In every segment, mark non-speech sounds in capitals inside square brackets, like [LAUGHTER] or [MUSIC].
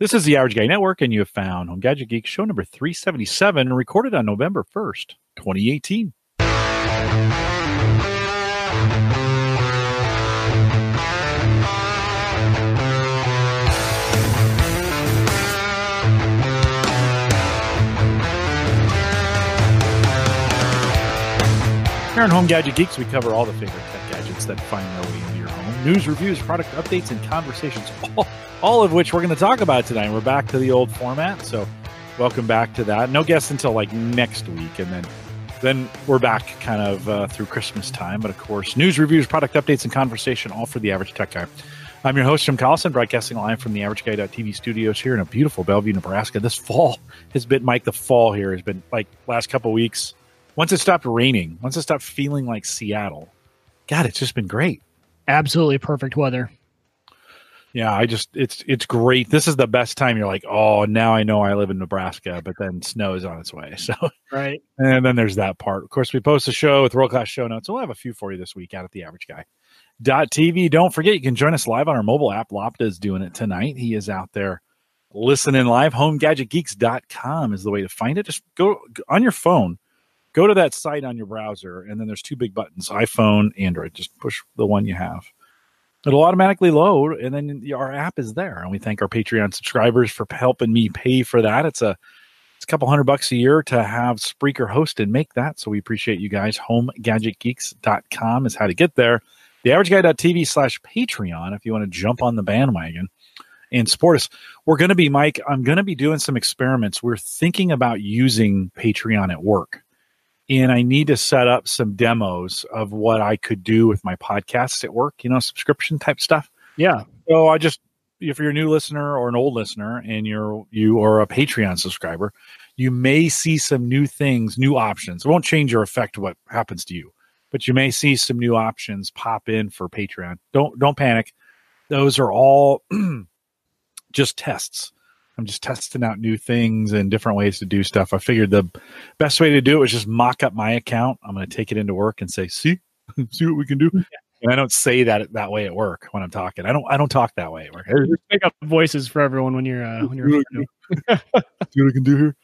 This is the Average Guy Network, and you have found Home Gadget Geek show number 377, recorded on November 1st, 2018. Here on Home Gadget Geeks, we cover all the favorite tech gadgets that find their way. News, reviews, product updates, and conversations, all, all of which we're going to talk about tonight. We're back to the old format, so welcome back to that. No guests until like next week, and then then we're back kind of uh, through Christmas time. But of course, news, reviews, product updates, and conversation, all for the average tech guy. I'm your host, Jim Collison, broadcasting live from the Average AverageGuy.tv studios here in a beautiful Bellevue, Nebraska. This fall has been, Mike, the fall here has been like last couple weeks once it stopped raining, once it stopped feeling like Seattle, God, it's just been great. Absolutely perfect weather. Yeah, I just it's it's great. This is the best time. You're like, oh, now I know I live in Nebraska, but then snow is on its way. [LAUGHS] So right, and then there's that part. Of course, we post a show with world class show notes. We'll have a few for you this week out at the Average Guy. Dot TV. Don't forget, you can join us live on our mobile app. Lopta is doing it tonight. He is out there listening live. HomeGadgetGeeks.com is the way to find it. Just go on your phone go to that site on your browser, and then there's two big buttons iPhone, Android. Just push the one you have. It'll automatically load, and then our app is there. And we thank our Patreon subscribers for helping me pay for that. It's a it's a couple hundred bucks a year to have Spreaker host and make that. So we appreciate you guys. HomeGadgetGeeks.com is how to get there. TheAverageGuy.tv slash Patreon if you want to jump on the bandwagon and support us. We're going to be, Mike, I'm going to be doing some experiments. We're thinking about using Patreon at work and I need to set up some demos of what I could do with my podcasts at work, you know, subscription type stuff. Yeah. So I just if you're a new listener or an old listener and you're you are a Patreon subscriber, you may see some new things, new options. It won't change or affect what happens to you, but you may see some new options pop in for Patreon. Don't don't panic. Those are all [CLEARS THROAT] just tests. I'm just testing out new things and different ways to do stuff. I figured the best way to do it was just mock up my account. I'm going to take it into work and say, "See, [LAUGHS] see what we can do." And I don't say that that way at work when I'm talking. I don't. I don't talk that way at work. Make up voices for everyone when you're uh, when you're. [LAUGHS] [LAUGHS] see what I can do here.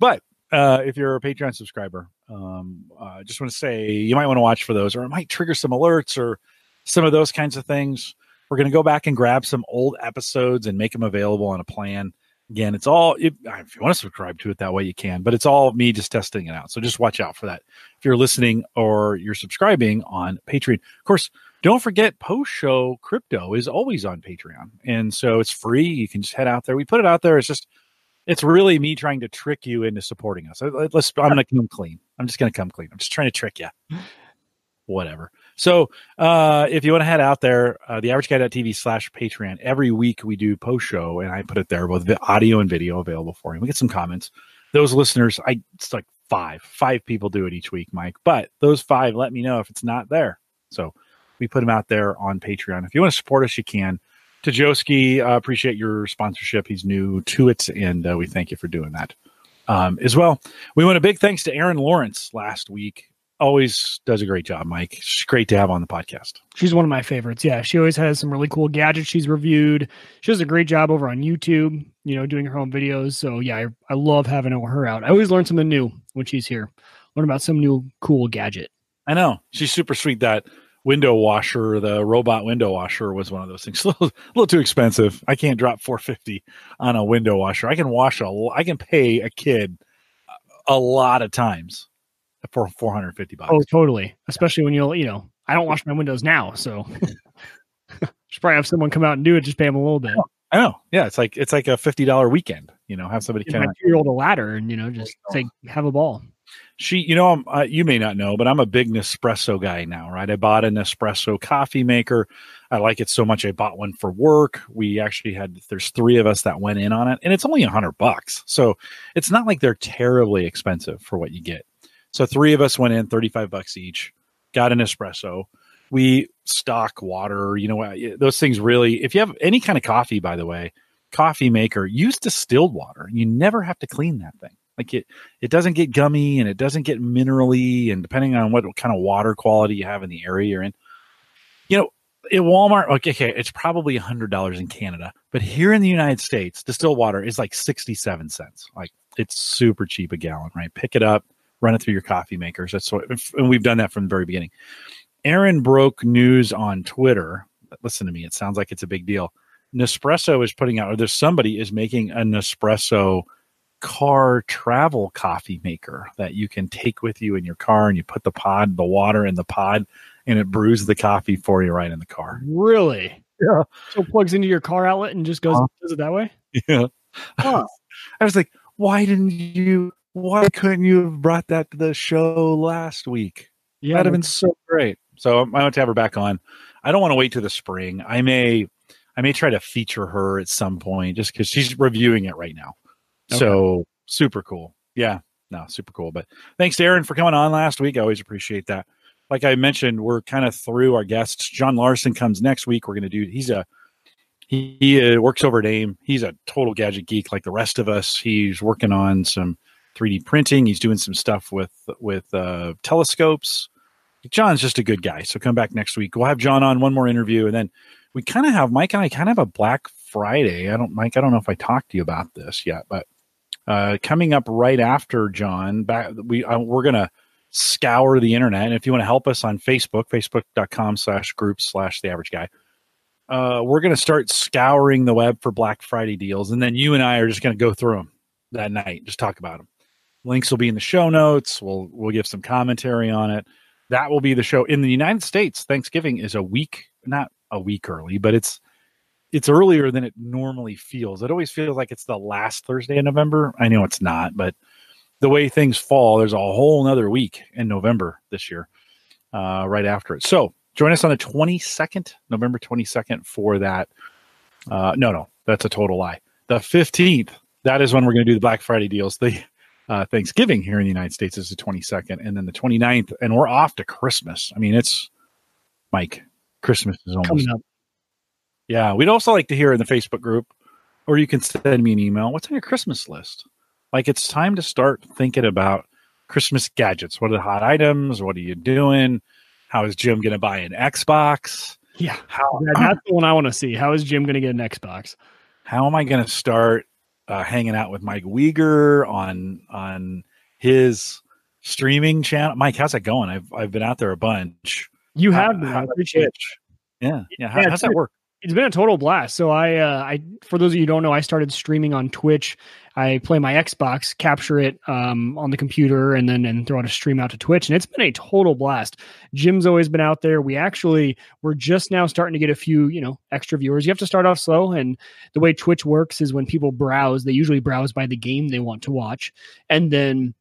but uh, if you're a Patreon subscriber, um, I uh, just want to say you might want to watch for those, or it might trigger some alerts or some of those kinds of things. We're going to go back and grab some old episodes and make them available on a plan. Again, it's all if, if you want to subscribe to it that way, you can, but it's all me just testing it out. So just watch out for that. If you're listening or you're subscribing on Patreon, of course, don't forget post show crypto is always on Patreon. And so it's free. You can just head out there. We put it out there. It's just, it's really me trying to trick you into supporting us. Let's, I'm going to come clean. I'm just going to come clean. I'm just trying to trick you. Whatever. So uh, if you want to head out there, uh, the averageguy.tv slash Patreon, every week we do post show and I put it there with audio and video available for you. We get some comments. Those listeners, I it's like five, five people do it each week, Mike. But those five let me know if it's not there. So we put them out there on Patreon. If you want to support us, you can. Tajoski, uh, appreciate your sponsorship. He's new to it, and uh, we thank you for doing that um, as well. We want a big thanks to Aaron Lawrence last week always does a great job, Mike. She's great to have on the podcast. She's one of my favorites. Yeah, she always has some really cool gadgets she's reviewed. She does a great job over on YouTube, you know, doing her own videos. So yeah, I, I love having her out. I always learn something new when she's here. Learn about some new cool gadget. I know she's super sweet. That window washer, the robot window washer, was one of those things. [LAUGHS] a, little, a little too expensive. I can't drop four fifty on a window washer. I can wash a. I can pay a kid a lot of times for 450 bucks. Oh, totally. Especially yeah. when you'll, you know, I don't wash my windows now, so [LAUGHS] should probably have someone come out and do it. Just pay them a little bit. I know. Yeah, it's like it's like a fifty dollar weekend. You know, have somebody come. Year old a ladder, and you know, just say have a ball. She, you know, uh, you may not know, but I'm a big Nespresso guy now, right? I bought a Nespresso coffee maker. I like it so much. I bought one for work. We actually had there's three of us that went in on it, and it's only a hundred bucks. So it's not like they're terribly expensive for what you get. So three of us went in, 35 bucks each, got an espresso. We stock water, you know, those things really, if you have any kind of coffee, by the way, coffee maker, use distilled water. You never have to clean that thing. Like it, it doesn't get gummy and it doesn't get minerally. And depending on what kind of water quality you have in the area you're in, you know, at Walmart, okay, okay, it's probably a hundred dollars in Canada, but here in the United States, distilled water is like sixty-seven cents. Like it's super cheap a gallon, right? Pick it up, run it through your coffee makers. That's what, and we've done that from the very beginning. Aaron broke news on Twitter. Listen to me; it sounds like it's a big deal. Nespresso is putting out, or there's somebody is making a Nespresso car travel coffee maker that you can take with you in your car, and you put the pod, the water in the pod, and it brews the coffee for you right in the car. Really? Yeah. So it plugs into your car outlet and just goes Uh-huh. does it that way? [LAUGHS] Yeah. Huh. I was like, why didn't you? Why couldn't you have brought that to the show last week? Yeah. That'd have been so great. So I want to have her back on. I don't want to wait to the spring. I may, I may try to feature her at some point, just because she's reviewing it right now. So super cool. Yeah, no, super cool. But thanks, to Aaron, for coming on last week. I always appreciate that. Like I mentioned, we're kind of through our guests. John Larson comes next week. We're going to do. He's a he, he uh, works over at AIM. He's a total gadget geek like the rest of us. He's working on some 3D printing. He's doing some stuff with with uh, telescopes. John's just a good guy. So come back next week. We'll have John on one more interview, and then we kind of have Mike and I kind of have a Black Friday. I don't, Mike. I don't know if I talked to you about this yet, but uh, coming up right after John, back we uh, we're gonna scour the internet. And if you want to help us on Facebook, facebook.com slash groups slash the average guy, uh, we're going to start scouring the web for Black Friday deals. And then you and I are just going to go through them that night, just talk about them. Links will be in the show notes. We'll, we'll give some commentary on it. That will be the show in the United States. Thanksgiving is a week, not a week early, but it's, it's earlier than it normally feels. It always feels like it's the last Thursday in November. I know it's not, but the way things fall, there's a whole nother week in November this year, uh, right after it. So join us on the 22nd, November 22nd for that. Uh, no, no, that's a total lie. The 15th, that is when we're going to do the Black Friday deals. The uh, Thanksgiving here in the United States is the 22nd, and then the 29th, and we're off to Christmas. I mean, it's Mike, Christmas is almost Coming up. yeah, we'd also like to hear in the Facebook group, or you can send me an email. What's on your Christmas list? Like it's time to start thinking about Christmas gadgets. What are the hot items? What are you doing? How is Jim going to buy an Xbox? Yeah. How That- that's the one I want to see. How is Jim going to get an Xbox? how am I going to start uh, hanging out with Mike Wieger on on his streaming channel? Mike, how's that going? I've I've been out there a bunch. You have been. how- I appreciate it. Yeah, yeah. How, Yeah, how's that work? It's been a total blast. So I, uh, I, for those of you who don't know, I started streaming on Twitch. I play my Xbox, capture it um, on the computer, and then and throw out a stream out to Twitch, and it's been a total blast. Jim's always been out there. We actually we're just now starting to get a few, you know, extra viewers. You have to start off slow, and the way Twitch works is when people browse, they usually browse by the game they want to watch, and then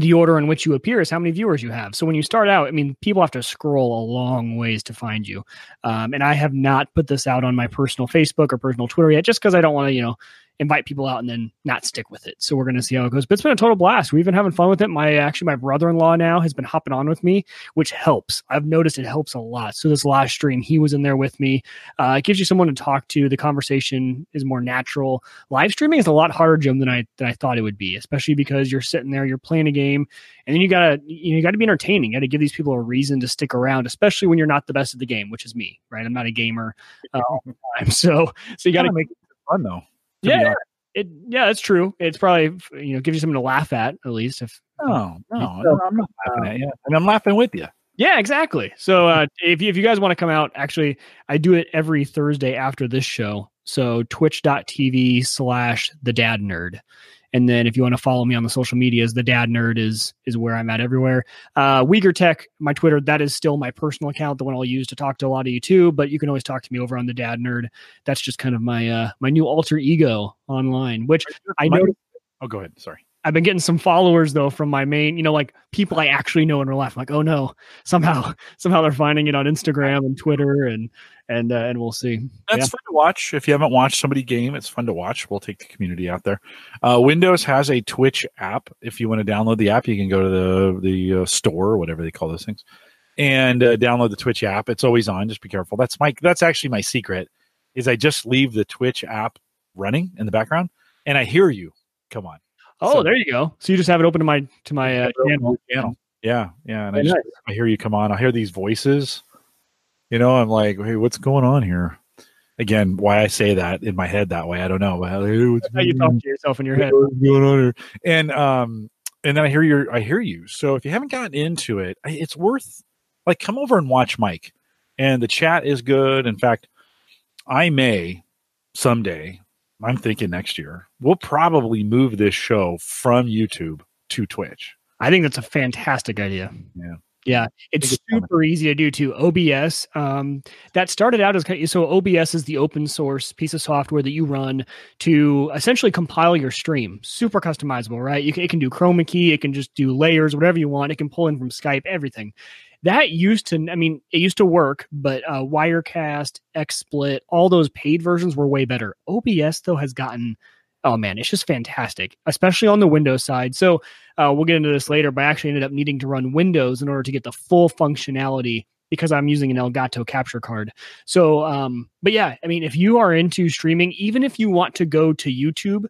the order in which you appear is how many viewers you have. So when you start out, I mean, people have to scroll a long ways to find you. Um, and I have not put this out on my personal Facebook or personal Twitter yet, just because I don't want to, you know, invite people out and then not stick with it. So we're going to see how it goes. But it's been a total blast. We've been having fun with it. My actually, my brother-in-law now has been hopping on with me, which helps. I've noticed it helps a lot. So this last stream, he was in there with me. Uh, it gives you someone to talk to. The conversation is more natural. Live streaming is a lot harder, Jim, than I than I thought it would be, especially because you're sitting there, you're playing a game, and then you gotta you, know, you gotta be entertaining. You gotta give these people a reason to stick around, especially when you're not the best at the game, which is me, right? I'm not a gamer uh, all the time, [LAUGHS] so so you gotta make it fun though. Yeah, it yeah, it's true. It's probably you know gives you something to laugh at at least if No, no, So, I'm not laughing at you, and I'm laughing with you. Yeah, exactly. So uh, if you, if you guys want to come out, actually, I do it every Thursday after this show. So twitch.tv slash the dad nerd. And then if you want to follow me on the social medias, the dad nerd is is where I'm at everywhere. Uh WiegerTech, my Twitter, that is still my personal account, the one I'll use to talk to a lot of you too. But you can always talk to me over on the dad nerd. That's just kind of my uh my new alter ego online, which I know Oh, go ahead. Sorry. I've been getting some followers though from my main, you know, like people I actually know in real life. I'm like, oh no, somehow, [LAUGHS] somehow they're finding it on Instagram and Twitter, and and uh, and we'll see. That's Yeah. fun to watch. If you haven't watched somebody game, it's fun to watch. We'll take the community out there. Uh, Windows has a Twitch app. If you want to download the app, you can go to the the uh, store or whatever they call those things, and uh, download the Twitch app. It's always on. Just be careful. That's my that's actually my secret. Is I just leave the Twitch app running in the background, and I hear you. Come on. Oh, So- there you go. So you just have it open to my to my uh, channel. channel. Yeah, yeah. And I, just, nice. I hear you come on. I hear these voices. You know, I'm like, hey, what's going on here? Again, why I say that in my head that way, I don't know. But, hey, How you talk to yourself in your head. what's going on here? And um, and then I hear your, I hear you. So if you haven't gotten into it, it's worth like come over and watch Mike. And the chat is good. In fact, I may someday. I'm thinking next year we'll probably move this show from YouTube to Twitch. I think that's a fantastic idea. Yeah. Yeah, it's think it's coming. super easy to do too. OBS, um, that started out as kind of, so OBS is the open source piece of software that you run to essentially compile your stream. Super customizable, right? You can, it can do chroma key, it can just do layers, whatever you want. It can pull in from Skype, everything. That used to, I mean, it used to work, but uh, Wirecast, XSplit, all those paid versions were way better. OBS though has gotten, oh man, it's just fantastic, especially on the Windows side. So uh, we'll get into this later, but I actually ended up needing to run Windows in order to get the full functionality because I'm using an Elgato capture card. So, um, but yeah, I mean, if you are into streaming, even if you want to go to YouTube,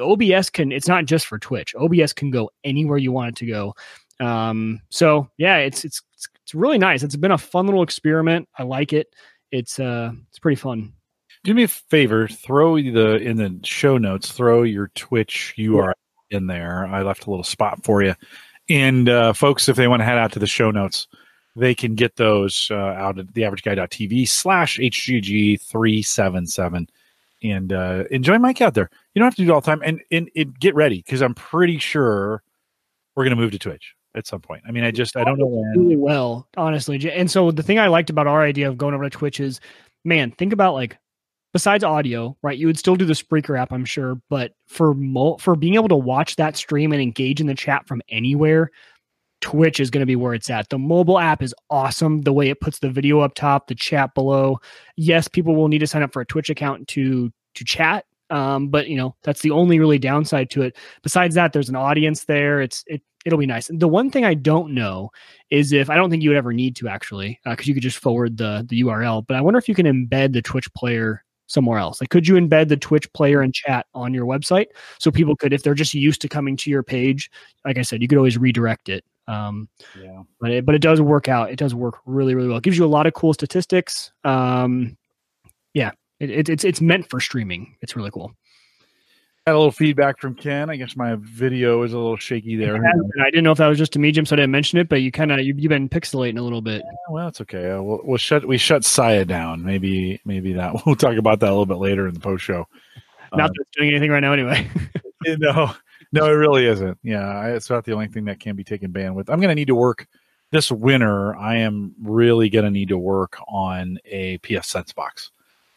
OBS can, it's not just for Twitch. OBS can go anywhere you want it to go. Um, so yeah, it's, it's, it's, it's really nice. It's been a fun little experiment. I like it. It's, uh, it's pretty fun. Do me a favor, throw the in the show notes, throw your Twitch URL in there. I left a little spot for you. And uh, folks, if they want to head out to the show notes, they can get those uh, out at theaverageguy.tv slash HGG three seven seven and uh, enjoy Mike out there. You don't have to do it all the time, and and, and get ready because I'm pretty sure we're going to move to Twitch at some point. I mean, I just I don't know when. really well, honestly. And so the thing I liked about our idea of going over to Twitch is, man, think about like besides audio, right? You would still do the Spreaker app, I'm sure, but for for being able to watch that stream and engage in the chat from anywhere, Twitch is going to be where it's at. The mobile app is awesome. The way it puts the video up top, the chat below. Yes, people will need to sign up for a Twitch account to to chat. Um, but you know that's the only really downside to it. Besides that, there's an audience there. It's it it'll be nice. The one thing I don't know is if I don't think you would ever need to actually because you could just forward the the URL. But I wonder if you can embed the Twitch player somewhere else. Like, could you embed the Twitch player and chat on your website so people could, if they're just used to coming to your page, like I said, you could always redirect it. Um, Yeah. but it, but it does work out. It does work really really well. It gives you a lot of cool statistics. Um, yeah, it, it, it's it's meant for streaming. It's really cool. Got a little feedback from Ken. I guess my video is a little shaky there. I didn't know if that was just to me, Jim, so I didn't mention it. But you kind of you, you've been pixelating a little bit. Well, that's okay. Uh, we'll, we'll shut we shut Sia down. Maybe maybe that [LAUGHS] we'll talk about that a little bit later in the post show. Not that it's doing anything right now, anyway. [LAUGHS] no, no, it really isn't. Yeah, I, it's not the only thing that can be taken bandwidth. I'm going to need to work this winter. I am really going to need to work on a pfSense box.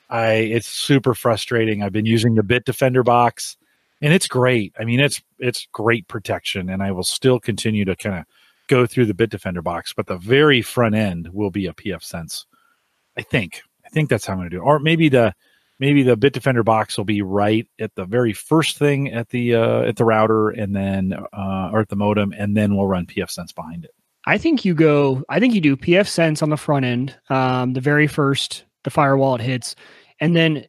I it's super frustrating. I've been using the Bitdefender box, and it's great. I mean, it's it's great protection, and I will still continue to kind of go through the Bitdefender box. But the very front end will be a pfSense. I think. I think that's how I'm going to do it. Or maybe the maybe the Bitdefender box will be right at the very first thing at the uh, at the router, and then uh, or at the modem, and then we'll run pfSense behind it. I think you go. I think you do pfSense on the front end, um, the very first the firewall it hits, and then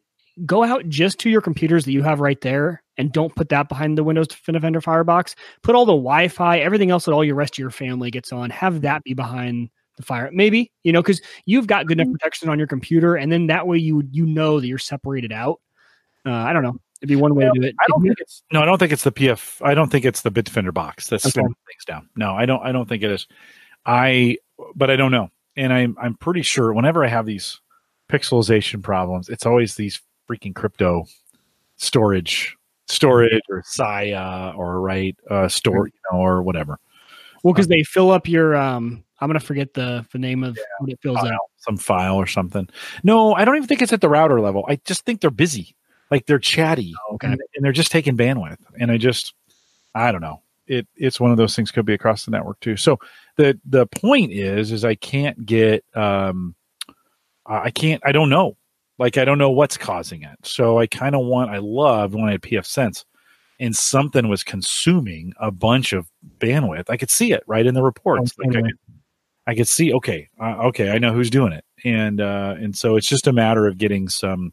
go out just to your computers that you have right there, and don't put that behind the Windows Defender Firebox. Put all the Wi-Fi, everything else that all your rest of your family gets on. Have that be behind the fire, maybe you know, because you've got good enough protection on your computer, and then that way you you know that you're separated out. Uh, I don't know. It'd be one way to do it. I don't think it's no. I don't think it's the PF. I don't think it's the Bitdefender box that's Okay. slowing things down. No, I don't. I don't think it is. I, but I don't know, and I'm I'm pretty sure whenever I have these pixelization problems, it's always these freaking crypto storage, storage or SIA or right uh, store, you know, or whatever. well because they fill up your. um I'm gonna forget the the name of what it fills file, out. some file or something. No, I don't even think it's at the router level. I just think they're busy, like they're chatty, Oh, okay. and, and they're just taking bandwidth. And I just, I don't know. It it's one of those things could be across the network too. So the the point is, is I can't get, um, I can't, I don't know. Like I don't know what's causing it. So I kind of want, I loved when I had pfSense, and something was consuming a bunch of bandwidth. I could see it right in the reports. Like I could I could see, okay, uh, okay, I know who's doing it, and uh, and so it's just a matter of getting some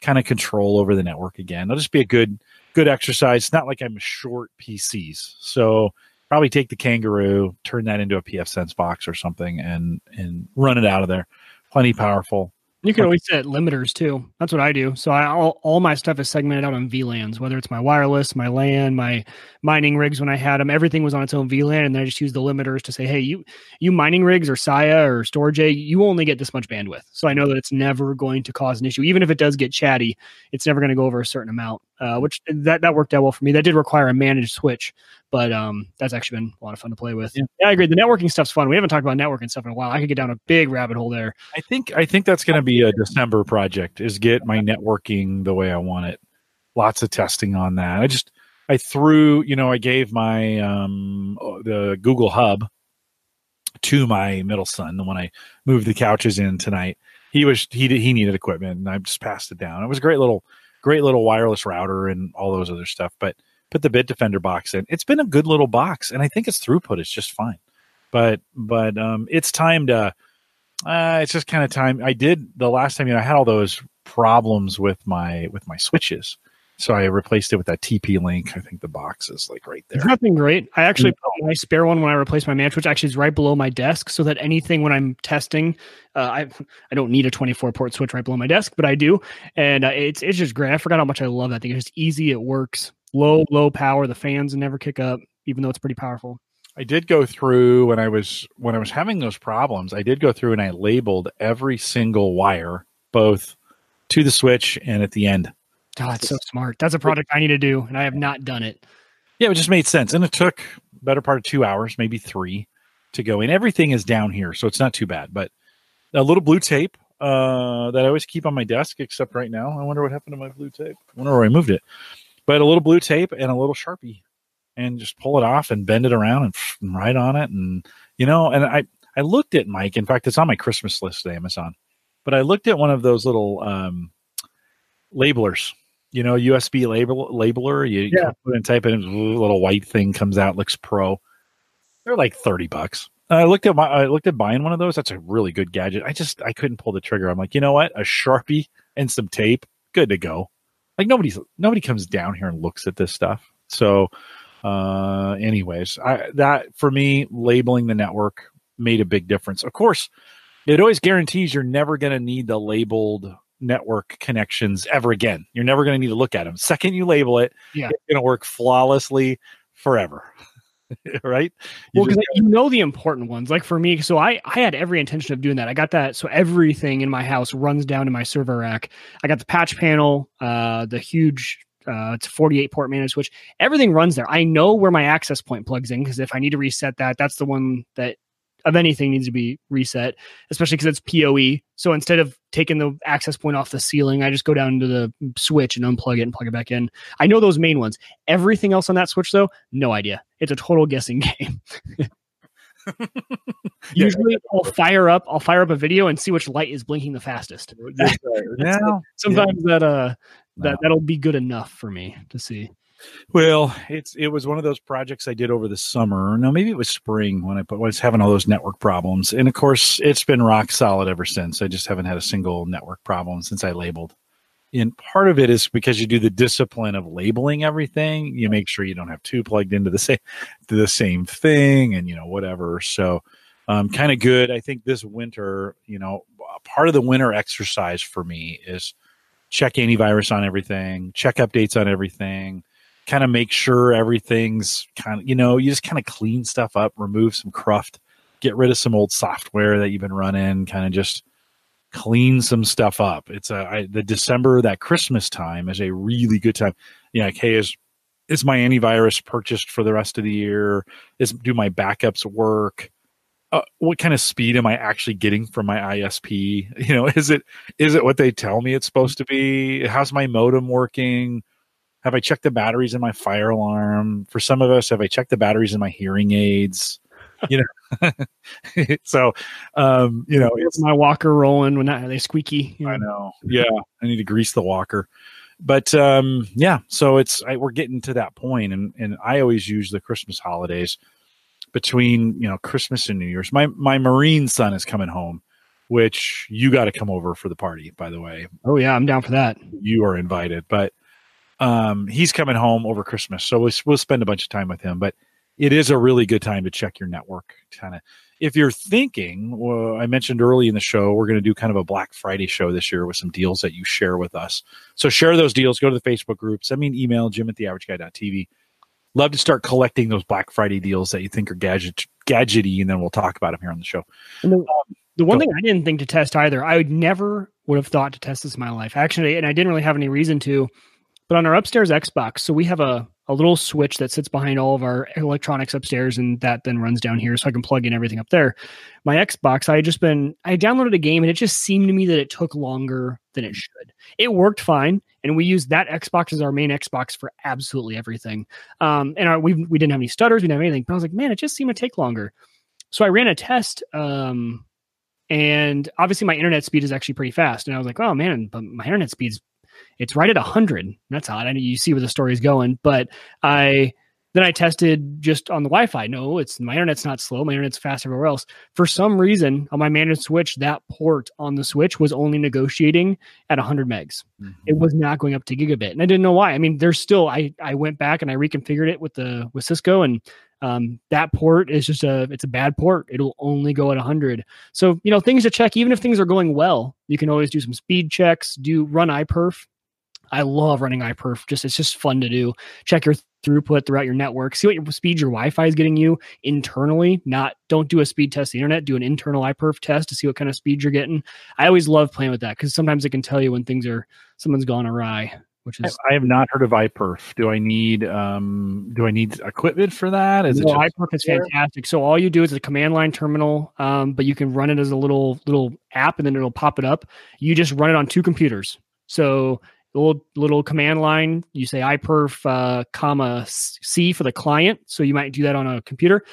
kind of control over the network again. It'll just be a good good exercise. It's not like I'm short PCs, so probably take the Kangaroo, turn that into a pfSense box or something, and and run it out of there plenty powerful. You can always set limiters too. That's what I do. So I all, all my stuff is segmented out on VLANs, whether it's my wireless, my LAN, my mining rigs when I had them, everything was on its own VLAN, and then I just use the limiters to say, hey, you you mining rigs or SIA or Storj you only get this much bandwidth. So I know that it's never going to cause an issue, even if it does get chatty, it's never going to go over a certain amount. Uh, which that that worked out well for me. That did require a managed switch, but um, that's actually been a lot of fun to play with. Yeah. yeah, I agree. The networking stuff's fun. We haven't talked about networking stuff in a while. I could get down a big rabbit hole there. I think I think that's going to be a December project. Is get my networking the way I want it. Lots of testing on that. I just I threw you know I gave my um the Google Hub to my middle son. The one I moved the couches in tonight. He was he did, he needed equipment and I just passed it down. It was a great little great little wireless router and all those other stuff. But put the Bitdefender box in. It's been a good little box, and I think its throughput is just fine. But but um, it's time to. Uh, it's just kind of time. I did the last time. You know, I had all those problems with my with my switches, so I replaced it with that TP Link. I think the box is like right there. It's nothing great. I actually put my spare one when I replaced my match, which actually is right below my desk, so that anything when I'm testing, uh, I I don't need a 24 port switch right below my desk, but I do, and uh, it's it's just great. I forgot how much I love that thing. It's just easy. It works. Low low power. The fans never kick up, even though it's pretty powerful. I did go through when I was when I was having those problems. I did go through and I labeled every single wire, both to the switch and at the end. Oh, that's so smart. That's a project I need to do, and I have not done it. Yeah, it just made sense, and it took better part of two hours, maybe three, to go in. Everything is down here, so it's not too bad. But a little blue tape uh, that I always keep on my desk, except right now. I wonder what happened to my blue tape. I wonder where I moved it. But a little blue tape and a little sharpie, and just pull it off and bend it around and, and write on it, and you know. And I I looked at Mike. In fact, it's on my Christmas list at Amazon. But I looked at one of those little um, labelers you know, USB label labeler. You, Yeah. you put in type it in, a little white thing comes out, looks pro. They're like thirty bucks. I looked at my, I looked at buying one of those. That's a really good gadget. I just I couldn't pull the trigger. I'm like, you know what? A sharpie and some tape, good to go. Like nobody's nobody comes down here and looks at this stuff. So, uh, anyways, I that for me, labeling the network made a big difference. Of course, it always guarantees you're never going to need the labeled network connections ever again. You're never going to need to look at them. Second you label it, Yeah. it's going to work flawlessly forever. [LAUGHS] right? You Well, because you know the important ones. Like for me, so I I had every intention of doing that. I got that. So everything in my house runs down to my server rack. I got the patch panel, uh, the huge. Uh, it's a 48 port managed switch. Everything runs there. I know where my access point plugs in because if I need to reset that, that's the one that of anything needs to be reset, especially because it's PoE. So instead of taking the access point off the ceiling, I just go down to the switch and unplug it and plug it back in. I know those main ones. Everything else on that switch, though, no idea. It's a total guessing [LAUGHS] game. [LAUGHS] Yeah. Usually, I'll fire up. I'll fire up a video and see which light is blinking the fastest. Uh, [LAUGHS] now, Sometimes that uh that No. that'll be good enough for me to see. Well, it's it was one of those projects I did over the summer. No, maybe it was spring when I put, was having all those network problems, and of course, it's been rock solid ever since. I just haven't had a single network problem since I labeled. And part of it is because you do the discipline of labeling everything. You make sure you don't have two plugged into the [LAUGHS] same to the same thing, and you know whatever. So, um, kind of good. I think this winter, you know, part of the winter exercise for me is check antivirus on everything, check updates on everything kind of make sure everything's kind of you know you just kind of clean stuff up remove some cruft get rid of some old software that you've been running kind of just clean some stuff up. It's a I, the december that christmas time is a really good time. Yeah like, hey is is my antivirus purchased for the rest of the year? Is do my backups work? Uh, what kind of speed am i actually getting from my isp [LAUGHS] you know is it is it what they tell me it's supposed to be? How's my modem working have I checked the batteries in my fire alarm? For some of us, have I checked the batteries in my hearing aids? You know, [LAUGHS] so um, you know, it's my walker rolling when that, they squeaky. you I know. know, yeah, I need to grease the walker, but um, yeah, so it's I, we're getting to that point, and and I always use the Christmas holidays between you know Christmas and New Year's. My my Marine son is coming home, which you got to come over for the party. By the way, Oh yeah, I'm down for that. you are invited, but um, he's coming home over Christmas, so we'll, we'll spend a bunch of time with him. But it is a really good time to check your network. Kind of, if you're thinking, well, I mentioned early in the show, we're going to do kind of a Black Friday show this year with some deals that you share with us. So share those deals. Go to the Facebook group. Send me an email, Jim at the Average Guy.tv. Love to start collecting those Black Friday deals that you think are gadget gadgety, and then we'll talk about them here on the show. The, the one thing I didn't think to test either, I would never would have thought to test this in my life. Actually, and I didn't really have any reason to. But on our upstairs Xbox, so we have a, a little switch that sits behind all of our electronics upstairs, and that then runs down here, so I can plug in everything up there. My Xbox, I had just been I downloaded a game, and it just seemed to me that it took longer than it should. It worked fine, and we used that Xbox as our main Xbox for absolutely everything. Um, and our, we we didn't have any stutters, we didn't have anything. But I was like, man, it just seemed to take longer. So I ran a test. Um, and obviously my internet speed is actually pretty fast and i was like oh man but my internet speed's it's right at 100 that's odd. I know you see where the story is going but i then i tested just on the wi-fi. No it's my internet's not slow. My internet's fast everywhere else. For some reason on my managed switch that port on the switch was only negotiating at 100 megs. Mm-hmm. it was not going up to gigabit. And i didn't know why. I mean there's still i i went back and i reconfigured it with the with cisco and um, that port is just a it's a bad port. It'll only go at 100 so you know things to check even if things are going well you can always do some speed checks do run iperf i love running iperf just it's just fun to do check your throughput throughout your network see what your speed your wi-fi is getting you internally not don't do a speed test the internet do an internal iperf test to see what kind of speed you're getting i always love playing with that because sometimes it can tell you when things are someone's gone awry which is I have not heard of iPerf. Do I need um do I need equipment for that? Is no, it iPerf is fantastic. So all you do is a command line terminal, um, but you can run it as a little little app and then it'll pop it up. You just run it on two computers. So little little command line, you say iPerf uh, comma C for the client. So you might do that on a computer.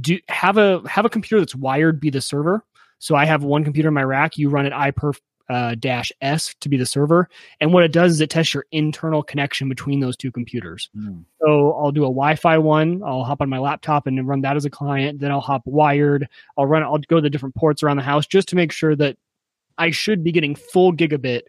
Do have a have a computer that's wired be the server. So I have one computer in my rack. You run it iPerf uh, dash S to be the server. And what it does is it tests your internal connection between those two computers. Mm. So I'll do a Wi-Fi one. I'll hop on my laptop and run that as a client. Then I'll hop wired. I'll run. I'll go to the different ports around the house just to make sure that I should be getting full gigabit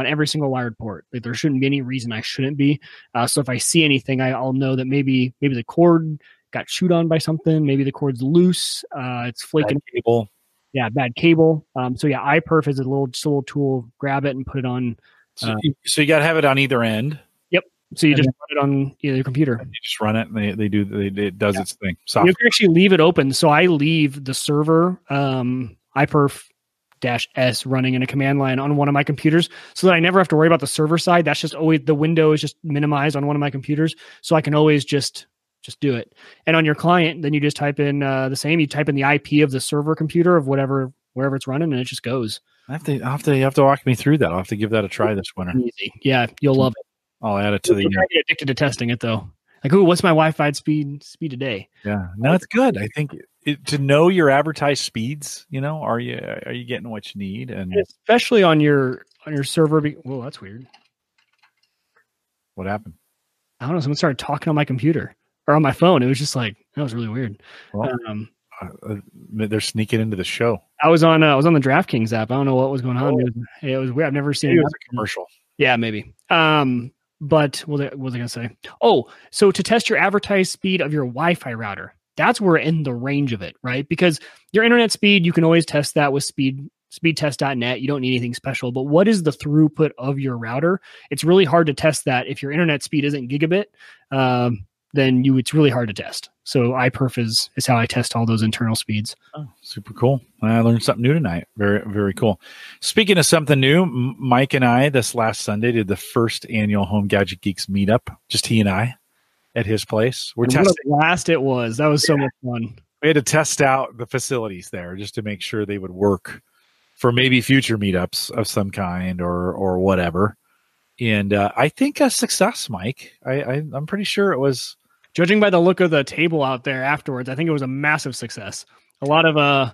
on every single wired port. Like there shouldn't be any reason I shouldn't be. Uh, so if I see anything, I, will know that maybe maybe the cord got chewed on by something. Maybe the cord's loose. Uh, it's flaking. cable yeah, bad cable. Um, so yeah, iPerf is a little just a little tool. Grab it and put it on. So, uh, you, so you got to have it on either end. Yep. So you just run it on either your computer. You just run it, and they, they do they, it does yeah. its thing. Software. You can actually leave it open. So I leave the server um, iPerf dash s running in a command line on one of my computers so that i never have to worry about the server side that's just always the window is just minimized on one of my computers so i can always just just do it. And on your client, then you just type in uh, the same. You type in the IP of the server computer of whatever wherever it's running, and it just goes. I have to, I have to, you have to walk me through that. I'll have to give that a try this winter. Easy, yeah, you'll love it. I'll add it to the. Get addicted to testing it though. Like, ooh, what's my Wi-Fi speed speed today? Yeah, no, it's good. I think it, to know your advertised speeds. You know, are you are you getting what you need? And especially on your on your server. Be- Whoa, that's weird. What happened? I don't know. Someone started talking on my computer or on my phone. It was just like that was really weird. Well, um, uh, uh they're sneaking into the show. I was on uh, I was on the DraftKings app. I don't know what was going on. Oh. It, was, it, was, weird. I've never seen it. Was a commercial. Yeah, maybe. Um, but what was I going to say? Oh, so to test your advertised speed of your Wi-Fi router, that's where in the range of it, right? Because your internet speed, you can always test that with speed speedtest.net. You don't need anything special. But what is the throughput of your router? It's really hard to test that if your internet speed isn't gigabit. Um, then you it's really hard to test. So iPerf is is how I test all those internal speeds. Oh, super cool! I learned something new tonight. Very very cool. Speaking of something new, Mike and I this last Sunday did the first annual Home Gadget Geeks meetup. Just he and I at his place. We're and testing. What a blast it was! That was so much fun. We had to test out the facilities there just to make sure they would work for maybe future meetups of some kind or or whatever. And uh, I think a success, Mike. I, I I'm pretty sure it was judging by the look of the table out there afterwards, I think it was a massive success. A lot of uh,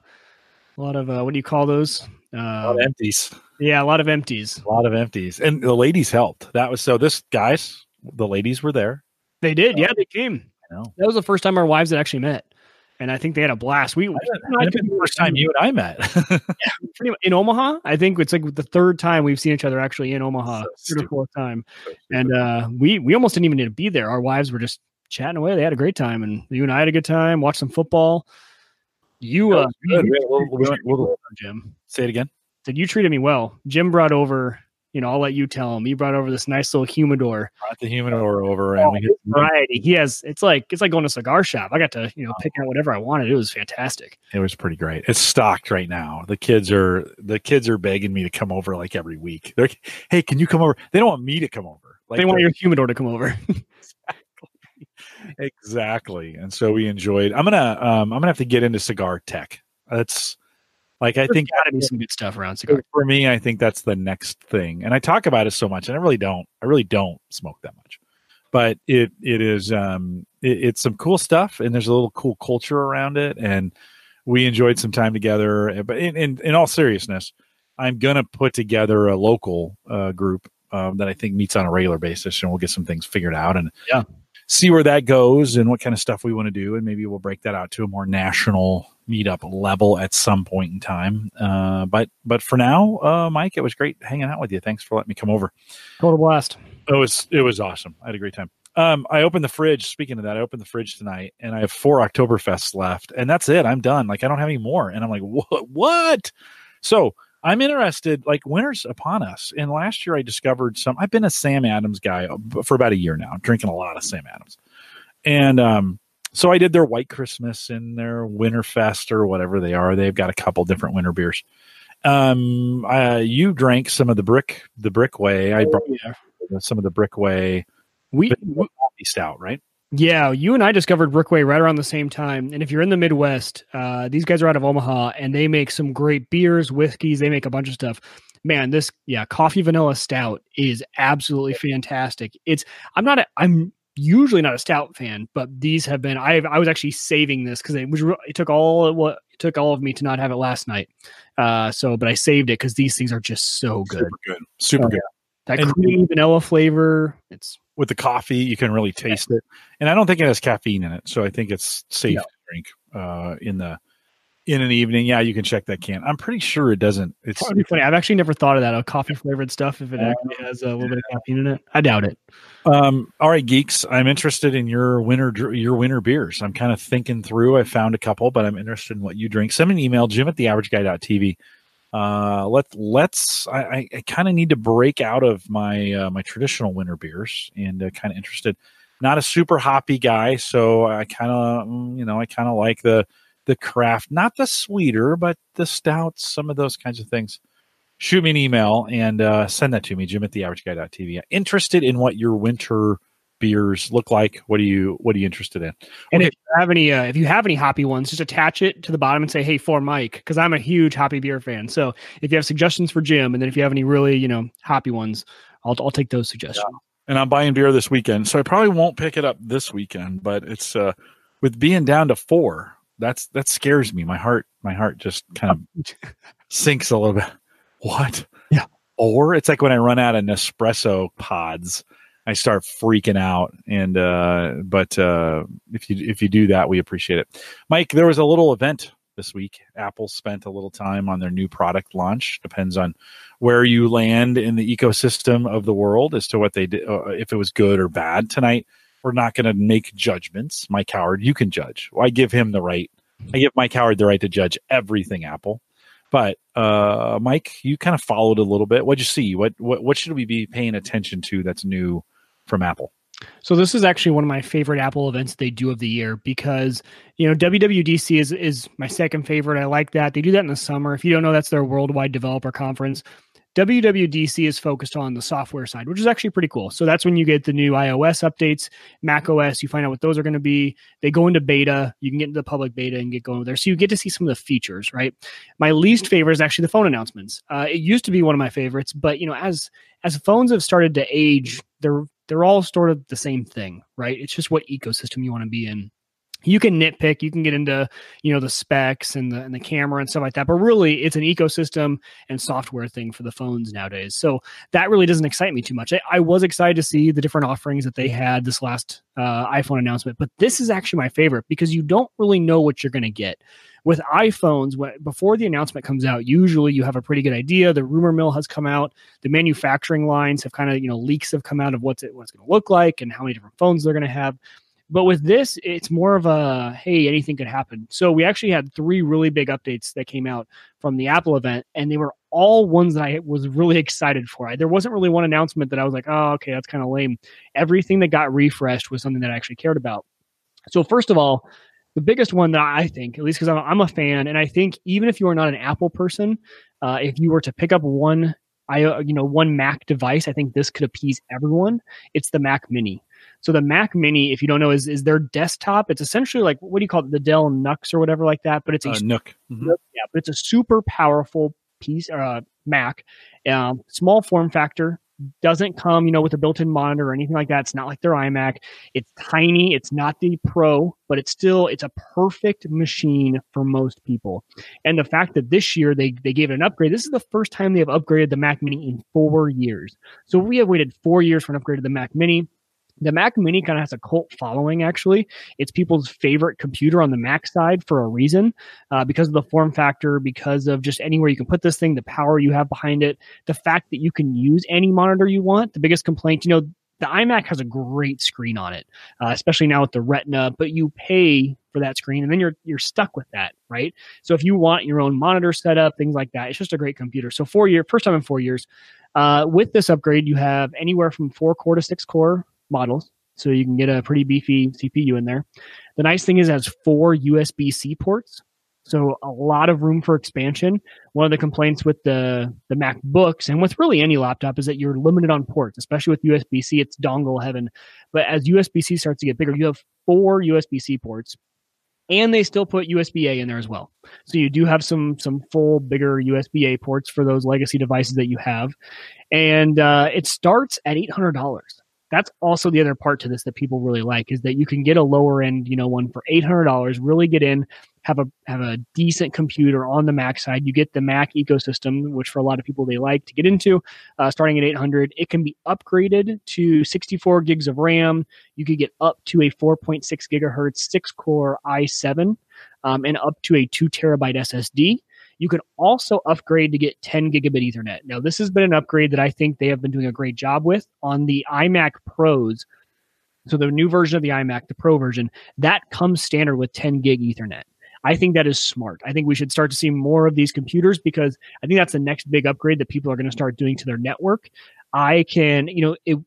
a lot of uh, what do you call those? Uh, a lot of empties. Yeah, a lot of empties. A lot of empties, and the ladies helped. That was so. This guys, the ladies were there. They did. Yeah, they came. That was the first time our wives had actually met, and I think they had a blast. We, I, I the first time you and I met. [LAUGHS] yeah, much in Omaha. I think it's like the third time we've seen each other actually in Omaha, so third or fourth time, so and uh, we we almost didn't even need to be there. Our wives were just chatting away. They had a great time, and you and I had a good time. Watched some football. You, uh, Good. We'll- Jim. say it again. Said you treated me well. Jim brought over. You know, I'll let you tell him. He brought over this nice little humidor Brought the humidor over, and we Oh, variety. He has. It's like it's like going to a cigar shop. I got to you know pick out whatever I wanted. It was fantastic. it was pretty great. It's stocked right now. The kids are the kids are begging me to come over like every week. They're like, hey, can you come over? They don't want me to come over. Like they want your humidor to come over. [LAUGHS] exactly. And so we enjoyed. I'm gonna um I'm gonna have to get into cigar tech. That's like I think got to be some good stuff around cigar. for me, I think that's the next thing. And I talk about it so much, and I really don't. I really don't smoke that much. But it it is um it, it's some cool stuff, and there's a little cool culture around it, and we enjoyed some time together. But in in, in all seriousness, I'm gonna put together a local uh, group um, that I think meets on a regular basis, and we'll get some things figured out and Yeah. See where that goes and what kind of stuff we want to do, and maybe we'll break that out to a more national meetup level at some point in time. Uh, but but for now, uh, Mike, it was great hanging out with you. Thanks for letting me come over. Total blast. It was it was awesome. I had a great time. Um, I opened the fridge. Speaking of that, I opened the fridge tonight, and I have four Oktoberfests left, and that's it. I'm done. Like I don't have any more, and I'm like, what? What? So I'm interested. Like winter's upon us, and last year I discovered some. I've been a Sam Adams guy for about a year now, drinking a lot of Sam Adams, and um, so I did their White Christmas and their Winterfest or whatever they are. They've got a couple different winter beers. Um, uh, you drank some of the brick, the Brickway. I brought yeah. some of the Brickway We, coffee stout, right? Yeah, you and I discovered Brickway right around the same time. And if you're in the Midwest, uh, these guys are out of Omaha and they make some great beers, whiskeys. They make a bunch of stuff. Man, this yeah, coffee vanilla stout is absolutely fantastic. It's I'm not a, I'm usually not a stout fan, but these have been. I I was actually saving this because it was it took all what it took all of me to not have it last night. Uh, so but I saved it because these things are just so good. Super good, super good. That And- creamy vanilla flavor. It's With the coffee, you can really taste it, and I don't think it has caffeine in it, so I think it's safe No. to drink uh, in the in an evening. Yeah, you can check that can. I'm pretty sure it doesn't. It's That'd be funny. I've actually never thought of that. A coffee flavored stuff, if it actually has a little bit of caffeine in it. I doubt it. Um, all right, geeks. I'm interested in your winter your winter beers. I'm kind of thinking through. I found a couple, but I'm interested in what you drink. Send me an email, Jim at theaverageguy.tv. Uh, let let's. I, I, kind of need to break out of my uh, my traditional winter beers and uh, kind of interested. Not a super hoppy guy, so I kind of you know I kind of like the the craft, not the sweeter, but the stouts, some of those kinds of things shoot me an email and uh, send that to me, Jim at theaverageguy.tv. Interested in what your winter beers look like? What are you What are you interested in? And Okay. if you have any, uh, if you have any hoppy ones, just attach it to the bottom and say, "Hey, for Mike," because I'm a huge hoppy beer fan. So if you have suggestions for Jim, and then if you have any really, you know, hoppy ones, I'll I'll take those suggestions. And I'm buying beer this weekend, so I probably won't pick it up this weekend. But it's uh, with being down to four. That's that scares me. My heart, my heart just kind of [LAUGHS] sinks a little bit. What? Yeah. Or it's like when I run out of Nespresso pods, I start freaking out. And uh, but uh, if you if you do that, we appreciate it. Mike, there was a little event this week. Apple spent a little time on their new product launch. Depends on where you land in the ecosystem of the world as to what they did, uh, if it was good or bad. Tonight, we're not going to make judgments. Mike Howard, you can judge. I give him the right. I give Mike Howard the right to judge everything Apple. But uh, Mike, you kind of followed a little bit. What'd you see? What what what should we be paying attention to that's new from Apple? So this is actually one of my favorite Apple events they do of the year because you know WWDC is is my second favorite. I like that they do that in the summer. If you don't know, that's their worldwide developer conference. WWDC is focused on the software side, which is actually pretty cool. So that's when you get the new iOS updates, Mac OS. You find out what those are going to be. They go into beta. You can get into the public beta and get going there. So you get to see some of the features, right? My least favorite is actually the phone announcements. Uh, it used to be one of my favorites, but you know, as as phones have started to age, they're they're all sort of the same thing, right? It's just what ecosystem you want to be in. You can nitpick, you can get into, you know, the specs and the and the camera and stuff like that, but really it's an ecosystem and software thing for the phones nowadays. So that really doesn't excite me too much. I, I was excited to see the different offerings that they had this last uh, iPhone announcement, but this is actually my favorite because you don't really know what you're going to get with iPhones, when, before the announcement comes out, usually you have a pretty good idea. The rumor mill has come out. The manufacturing lines have kind of, you know, leaks have come out of what's it, what's going to look like and how many different phones they're going to have. But with this, it's more of a hey, anything could happen. So we actually had three really big updates that came out from the Apple event, and they were all ones that I was really [LAUGHS] excited for. I, there wasn't really one announcement that I was like, oh, okay, that's kind of lame. Everything that got refreshed was something that I actually cared about. So first of all, the biggest one that I think, at least because I'm, I'm, a fan, and I think even if you are not an Apple person, uh, if you were to pick up one, I you know one Mac device, I think this could appease everyone. It's the Mac Mini. So the Mac Mini, if you don't know, is is their desktop. It's essentially like what do you call it, the Dell Nux or whatever like that. But it's a uh, NUC. Mm-hmm. Yeah, but it's a super powerful piece uh, Mac, um, small form factor. Doesn't come, you know, with a built-in monitor or anything like that. It's not like their iMac. It's tiny. It's not the Pro, but it's still it's a perfect machine for most people. And the fact that this year they they gave it an upgrade. This is the first time they have upgraded the Mac Mini in four years. So we have waited four years for an upgrade of the Mac Mini the Mac Mini kind of has a cult following, actually. It's people's favorite computer on the Mac side for a reason, uh, because of the form factor, because of just anywhere you can put this thing, the power you have behind it, the fact that you can use any monitor you want. The biggest complaint, you know, the iMac has a great screen on it, uh, especially now with the Retina, but you pay for that screen and then you're you're stuck with that, right? So if you want your own monitor setup, things like that, it's just a great computer. So four year, first time in four years. Uh, with this upgrade, you have anywhere from four core to six core models. So you can get a pretty beefy CPU in there. The nice thing is it has four USB C ports. So a lot of room for expansion. One of the complaints with the the MacBooks and with really any laptop is that you're limited on ports, especially with USB C. It's dongle heaven. But as USB C starts to get bigger, you have four USB C ports, and they still put USB A in there as well. So you do have some some full bigger USB A ports for those legacy devices that you have, and uh, it starts at eight hundred dollars that's also the other part to this that people really like is that you can get a lower end, you know, one for eight hundred dollars. Really get in, have a have a decent computer on the Mac side. You get the Mac ecosystem, which for a lot of people they like to get into. Uh, starting at eight hundred, it can be upgraded to sixty four gigs of RAM. You could get up to a four point six gigahertz six core i7 um, and up to a two terabyte SSD. You can also upgrade to get 10 gigabit Ethernet. Now, this has been an upgrade that I think they have been doing a great job with on the iMac Pros. So, the new version of the iMac, the Pro version, that comes standard with 10 gig Ethernet. I think that is smart. I think we should start to see more of these computers because I think that's the next big upgrade that people are going to start doing to their network. I can, you know, it,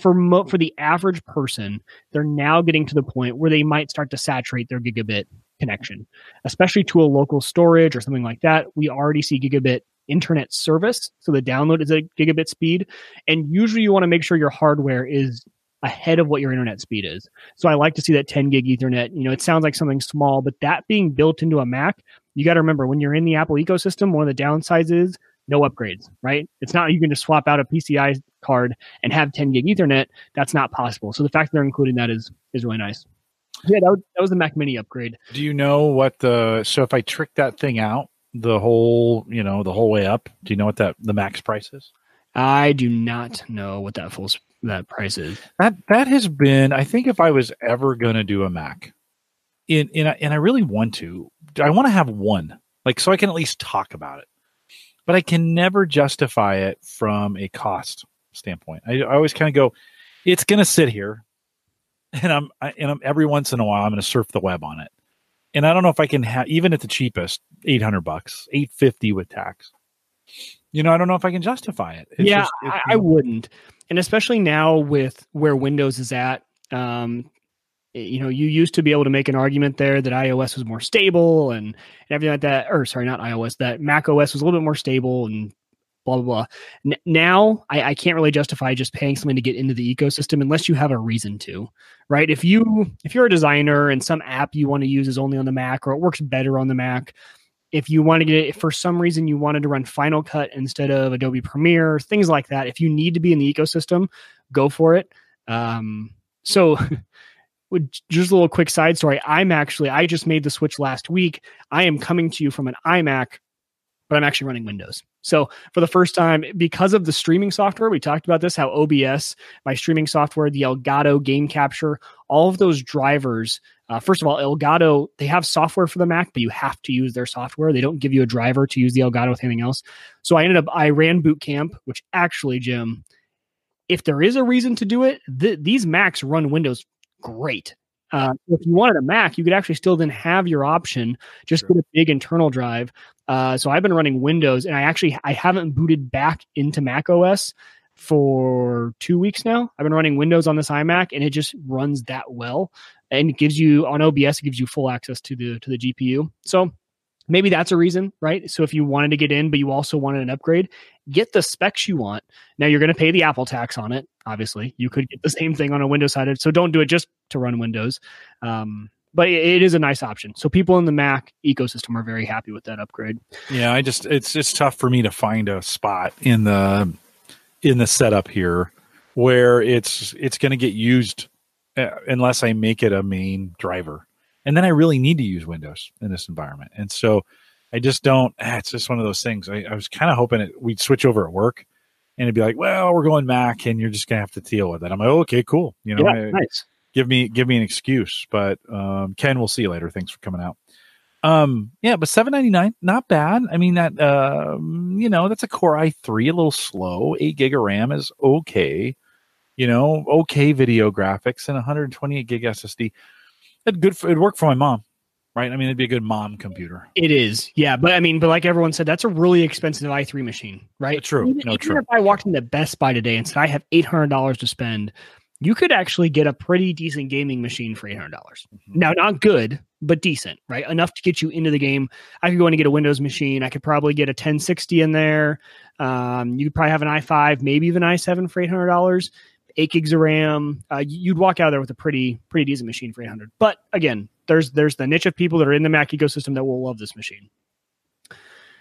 for mo- for the average person, they're now getting to the point where they might start to saturate their gigabit connection, especially to a local storage or something like that. We already see gigabit internet service. So the download is a gigabit speed. And usually you want to make sure your hardware is ahead of what your internet speed is. So I like to see that 10 gig ethernet. You know, it sounds like something small, but that being built into a Mac, you got to remember when you're in the Apple ecosystem, one of the downsides is no upgrades, right? It's not you can just swap out a PCI card and have 10 gig ethernet. That's not possible. So the fact that they're including that is is really nice. Yeah, that was, that was the Mac Mini upgrade. Do you know what the so if I trick that thing out the whole you know the whole way up, do you know what that the max price is? I do not know what that full that price is. That that has been I think if I was ever going to do a Mac, in in and I really want to, I want to have one like so I can at least talk about it, but I can never justify it from a cost standpoint. I, I always kind of go, it's going to sit here and I'm I, and I'm every once in a while I'm going to surf the web on it. And I don't know if I can have even at the cheapest 800 bucks, 850 with tax. You know, I don't know if I can justify it. It's yeah, just, I, I, wouldn't. And especially now with where Windows is at, um, you know, you used to be able to make an argument there that iOS was more stable and, and everything like that. Or sorry, not iOS. That Mac OS was a little bit more stable and blah blah blah. N- now I, I can't really justify just paying something to get into the ecosystem unless you have a reason to, right? If you if you're a designer and some app you want to use is only on the Mac or it works better on the Mac, if you want to get it for some reason you wanted to run Final Cut instead of Adobe Premiere, things like that. If you need to be in the ecosystem, go for it. Um, so. [LAUGHS] just a little quick side story. I'm actually, I just made the switch last week. I am coming to you from an iMac but I'm actually running Windows. So for the first time, because of the streaming software, we talked about this, how OBS, my streaming software, the Elgato game capture, all of those drivers. Uh, first of all, Elgato, they have software for the Mac, but you have to use their software. They don't give you a driver to use the Elgato with anything else. So I ended up, I ran Boot Camp, which actually, Jim, if there is a reason to do it, th- these Macs run Windows great. Uh, if you wanted a Mac, you could actually still then have your option, just Sure. get a big internal drive. Uh, so I've been running Windows, and I actually I haven't booted back into Mac OS for two weeks now. I've been running Windows on this iMac, and it just runs that well, and it gives you on OBS, it gives you full access to the to the GPU. So maybe that's a reason, right? So if you wanted to get in, but you also wanted an upgrade, get the specs you want. Now you're going to pay the Apple tax on it. Obviously, you could get the same thing on a Windows side, so don't do it just to run Windows. Um, but it- is a nice option. So people in the Mac ecosystem are very happy with that upgrade. Yeah, I just it's it's tough for me to find a spot in the in the setup here where it's it's going to get used uh, unless I make it a main driver. And then I really need to use Windows in this environment. And so I just don't ah, it's just one of those things. I, I was kind of hoping it, we'd switch over at work and it'd be like, well, we're going Mac and you're just going to have to deal with it. I'm like, oh, okay, cool. You know, yeah, I- nice. Give me give me an excuse. But um, Ken, we'll see you later. Thanks for coming out. Um, yeah, but seven ninety nine, not bad. I mean that um, you know, that's a Core i three, a little slow. Eight gig of RAM is okay. You know, okay video graphics and 128 gig SSD. It good. For, it'd work for my mom, right? I mean, it'd be a good mom computer. It is, yeah. But I mean, but like everyone said, that's a really expensive i3 machine, right? True. Even, No, even true. if I walked into Best Buy today and said I have eight hundred dollars to spend, you could actually get a pretty decent gaming machine for eight hundred dollars. Mm-hmm. Now, not good, but decent, right? Enough to get you into the game. I could go in and get a Windows machine. I could probably get a 1060 in there. Um, you could probably have an i5, maybe even i7 for eight hundred dollars. Eight gigs of RAM. Uh, you'd walk out there with a pretty pretty decent machine for eight hundred. But again, there's there's the niche of people that are in the Mac ecosystem that will love this machine.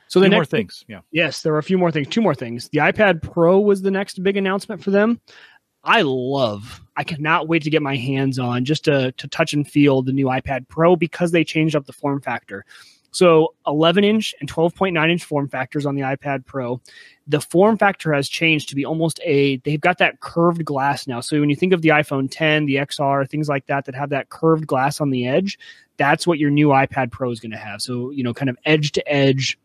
So the next more things. Yeah. Yes, there were a few more things. Two more things. The iPad Pro was the next big announcement for them. I love. I cannot wait to get my hands on just to to touch and feel the new iPad Pro because they changed up the form factor. So 11 inch and 12.9 inch form factors on the iPad Pro. The form factor has changed to be almost a. They've got that curved glass now. So when you think of the iPhone 10, the XR, things like that that have that curved glass on the edge, that's what your new iPad Pro is going to have. So you know, kind of edge to edge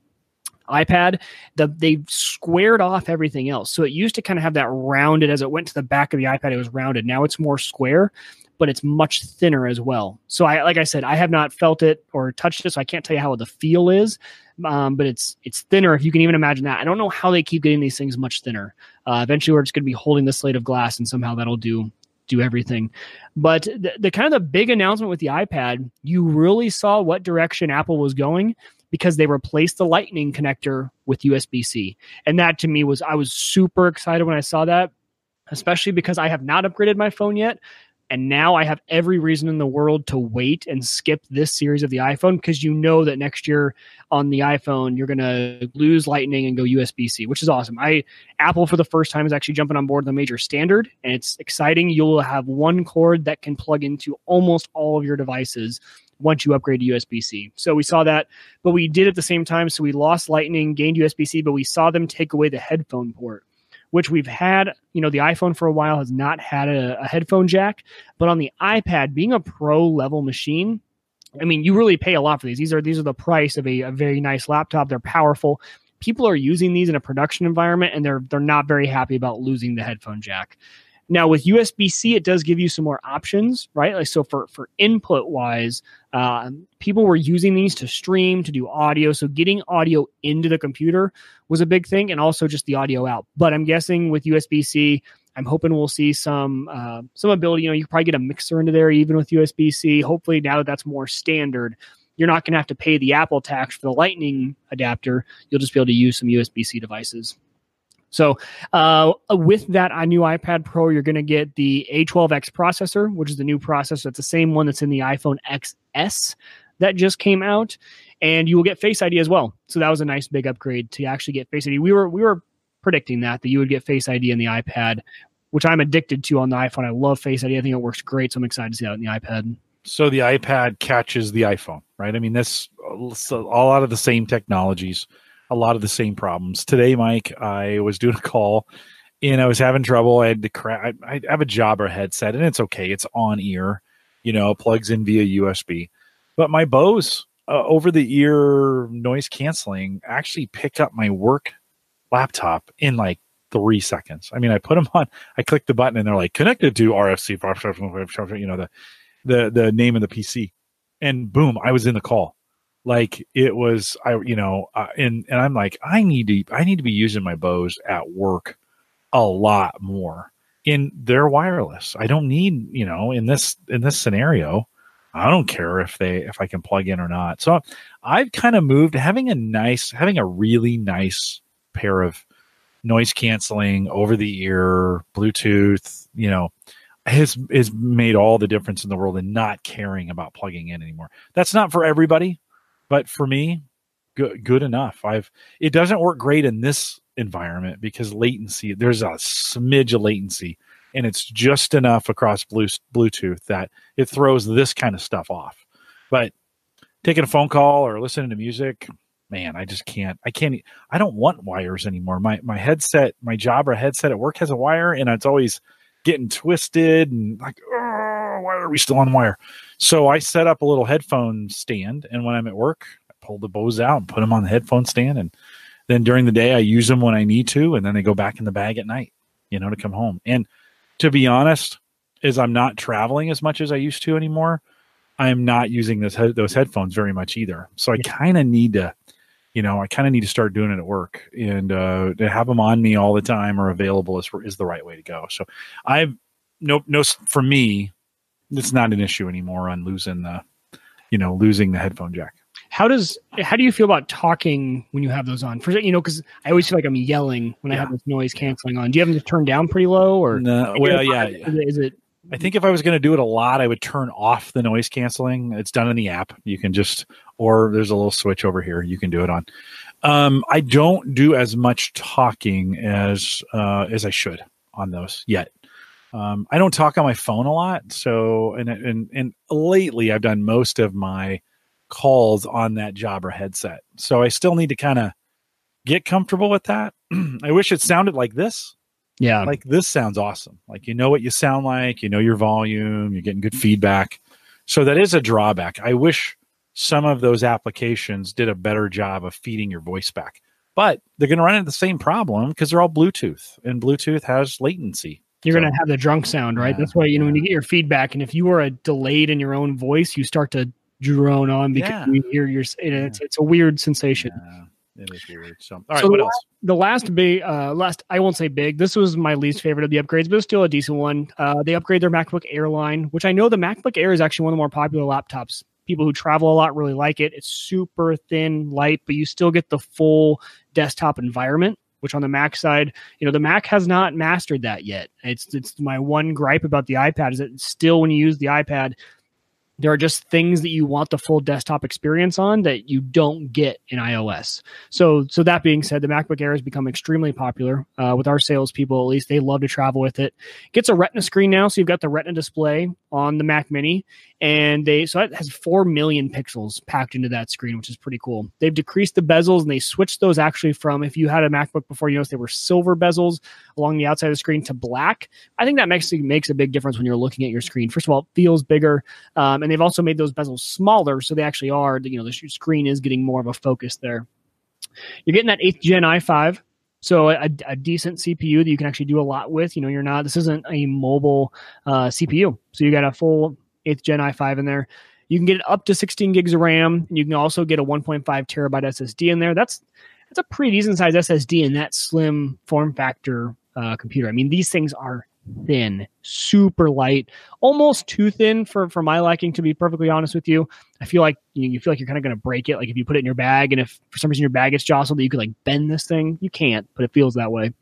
iPad, the they've squared off everything else. So it used to kind of have that rounded as it went to the back of the iPad, it was rounded. Now it's more square, but it's much thinner as well. So I like I said, I have not felt it or touched it, so I can't tell you how the feel is. Um, but it's it's thinner if you can even imagine that. I don't know how they keep getting these things much thinner. Uh, eventually, we're just going to be holding the slate of glass, and somehow that'll do do everything. But the, the kind of the big announcement with the iPad, you really saw what direction Apple was going because they replaced the lightning connector with USB-C. And that to me was I was super excited when I saw that, especially because I have not upgraded my phone yet. And now I have every reason in the world to wait and skip this series of the iPhone because you know that next year on the iPhone you're to lose Lightning and go USB-C, which is awesome. I Apple for the first time is actually jumping on board the major standard, and it's exciting. You'll have one cord that can plug into almost all of your devices once you upgrade to USB-C. So we saw that, but we did at the same time. So we lost Lightning, gained USB-C, but we saw them take away the headphone port, which we've had. You know, the iPhone for a while has not had a, a headphone jack, but on the iPad, being a pro level machine, I mean, you really pay a lot for these. These are these are the price of a, a very nice laptop. They're powerful. People are using these in a production environment, and they're they're not very happy about losing the headphone jack. Now with USB C, it does give you some more options, right? Like so for for input wise, uh, people were using these to stream, to do audio. So getting audio into the computer was a big thing, and also just the audio out. But I'm guessing with USB C, I'm hoping we'll see some uh, some ability. You know, you probably get a mixer into there even with USB C. Hopefully, now that that's more standard, you're not going to have to pay the Apple tax for the Lightning adapter. You'll just be able to use some USB C devices. So, uh, with that new iPad Pro, you're going to get the A12X processor, which is the new processor. It's the same one that's in the iPhone XS that just came out, and you will get Face ID as well. So that was a nice big upgrade to actually get Face ID. We were we were predicting that that you would get Face ID in the iPad, which I'm addicted to on the iPhone. I love Face ID. I think it works great, so I'm excited to see that in the iPad. So the iPad catches the iPhone, right? I mean, this so all out of the same technologies, a lot of the same problems. Today, Mike, I was doing a call and I was having trouble. I had to crack. I have a Jabra headset, and it's okay. It's on ear, you know, plugs in via USB. But my Bose uh, over the ear noise canceling actually picked up my work laptop in like three seconds. I mean, I put them on, I click the button and they're like connected to RFC, you know, the, the, the name of the PC and boom, I was in the call. Like it was, I, you know, uh, and, and I'm like, I need to, I need to be using my Bose at work a lot more in their wireless. I don't need, you know, in this, in this scenario, I don't care if they, if I can plug in or not. So I've kind of moved having a nice, having a really nice pair of noise canceling over the ear Bluetooth, you know, has has made all the difference in the world in not caring about plugging in anymore. That's not for everybody, but for me, good good enough. I've it doesn't work great in this environment because latency there's a smidge of latency and it's just enough across Bluetooth that it throws this kind of stuff off. But taking a phone call or listening to music, man, I just can't. I can't. I don't want wires anymore. My my headset, my Jabra headset at work has a wire, and it's always getting twisted and like, why are we still on wire? So I set up a little headphone stand, and when I'm at work, I pull the Bose out and put them on the headphone stand, and then during the day I use them when I need to, and then they go back in the bag at night, you know, to come home. And to be honest, is I'm not traveling as much as I used to anymore. I'm not using this those headphones very much either. So I kind of need to you know, I kind of need to start doing it at work and uh, to have them on me all the time or available is, is the right way to go. So I've no, no, for me, it's not an issue anymore on losing the, you know, losing the headphone jack. How does, how do you feel about talking when you have those on? For, you know, cause I always feel like I'm yelling when yeah. I have this noise canceling on. Do you have them to turn down pretty low or? No, well, yeah. Is it, I think if I was going to do it a lot, I would turn off the noise canceling. It's done in the app. You can just, or there's a little switch over here you can do it on. Um, I don't do as much talking as uh, as I should on those yet. Um, I don't talk on my phone a lot, so and and and lately I've done most of my calls on that Jabra headset. So I still need to kind of get comfortable with that. [CLEARS THROAT] I wish it sounded like this yeah. Like this sounds awesome. Like you know what you sound like, you know your volume, you're getting good feedback. So that is a drawback. I wish some of those applications did a better job of feeding your voice back. But they're going to run into the same problem because they're all Bluetooth and Bluetooth has latency. You're so, going to have the drunk sound, right? Yeah, That's why, you know, when you get your feedback and if you are a delayed in your own voice, you start to drone on because yeah. you hear your, it's, it's a weird sensation. Yeah. It is weird. So, all right, so what the, else? The last big, uh, last I won't say big. This was my least favorite of the upgrades, but it's still a decent one. Uh, they upgrade their MacBook Air line, which I know the MacBook Air is actually one of the more popular laptops. People who travel a lot really like it. It's super thin, light, but you still get the full desktop environment. Which on the Mac side, you know, the Mac has not mastered that yet. It's it's my one gripe about the iPad is that still when you use the iPad, there are just things that you want the full desktop experience on that you don't get in iOS. So, so that being said, the MacBook Air has become extremely popular uh, with our salespeople. At least they love to travel with it. it. Gets a Retina screen now, so you've got the Retina display on the Mac Mini, and they so it has four million pixels packed into that screen, which is pretty cool. They've decreased the bezels and they switched those actually from if you had a MacBook before, you notice they were silver bezels along the outside of the screen to black. I think that makes makes a big difference when you're looking at your screen. First of all, it feels bigger, um, and they've also made those bezels smaller, so they actually are. You know, the screen is getting more of a focus there. You're getting that eighth gen i5, so a, a, decent CPU that you can actually do a lot with. You know, you're not. This isn't a mobile uh, CPU, so you got a full eighth gen i5 in there. You can get it up to 16 gigs of RAM, and you can also get a 1.5 terabyte SSD in there. That's that's a pretty decent size SSD in that slim form factor uh, computer. I mean, these things are thin, super light, almost too thin for for my liking. To be perfectly honest with you, I feel like you, you feel like you're kind of going to break it. Like if you put it in your bag, and if for some reason your bag gets jostled, that you could like bend this thing. You can't, but it feels that way.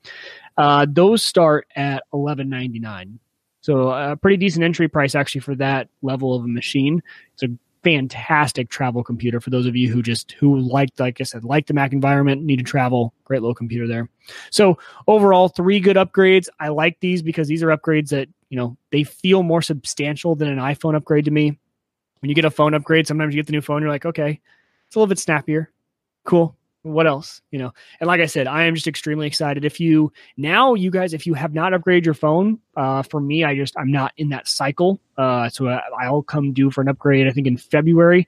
Uh, those start at eleven ninety nine. So a pretty decent entry price actually for that level of a machine. It's a fantastic travel computer for those of you who just who like like I said like the Mac environment need to travel. Great little computer there. So overall three good upgrades. I like these because these are upgrades that you know they feel more substantial than an iPhone upgrade to me. When you get a phone upgrade sometimes you get the new phone you're like okay it's a little bit snappier. Cool what else you know and like i said i am just extremely excited if you now you guys if you have not upgraded your phone uh for me i just i'm not in that cycle uh so I, i'll come due for an upgrade i think in february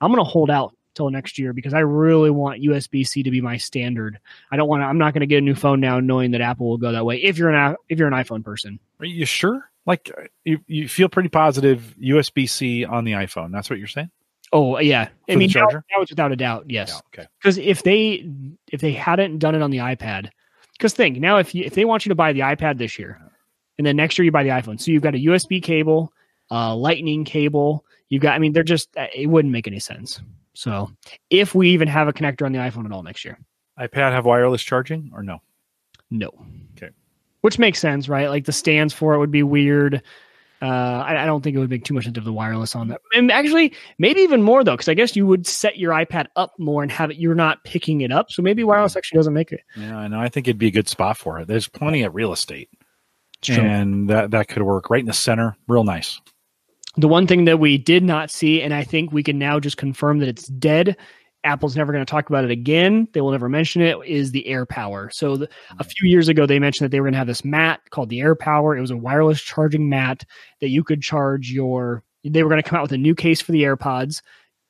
i'm gonna hold out till next year because I really want USB C to be my standard. I don't want to. I'm not to get a new phone now, knowing that Apple will go that way. If you're an if you're an iPhone person, are you sure? Like you, you feel pretty positive USB C on the iPhone. That's what you're saying. Oh yeah, I mean now, now, it's without a doubt. Yes. Yeah, okay. Because if they if they hadn't done it on the iPad, because think now if you, if they want you to buy the iPad this year, and then next year you buy the iPhone, so you've got a USB cable, uh, Lightning cable. You've got. I mean, they're just. Uh, it wouldn't make any sense. So if we even have a connector on the iPhone at all next year, iPad have wireless charging or no? No. Okay. Which makes sense, right? Like the stands for it would be weird. Uh, I, I, don't think it would make too much into the wireless on that. And actually, maybe even more though, because I guess you would set your iPad up more and have it. You're not picking it up, so maybe wireless actually doesn't make it. Yeah, I know. I think it'd be a good spot for it. There's plenty of real estate, and that that could work right in the center. Real nice. The one thing that we did not see, and I think we can now just confirm that it's dead, Apple's never going to talk about it again. They will never mention it. Is the AirPower? So the, a few years ago, they mentioned that they were going to have this mat called the AirPower. It was a wireless charging mat that you could charge your. They were going to come out with a new case for the AirPods,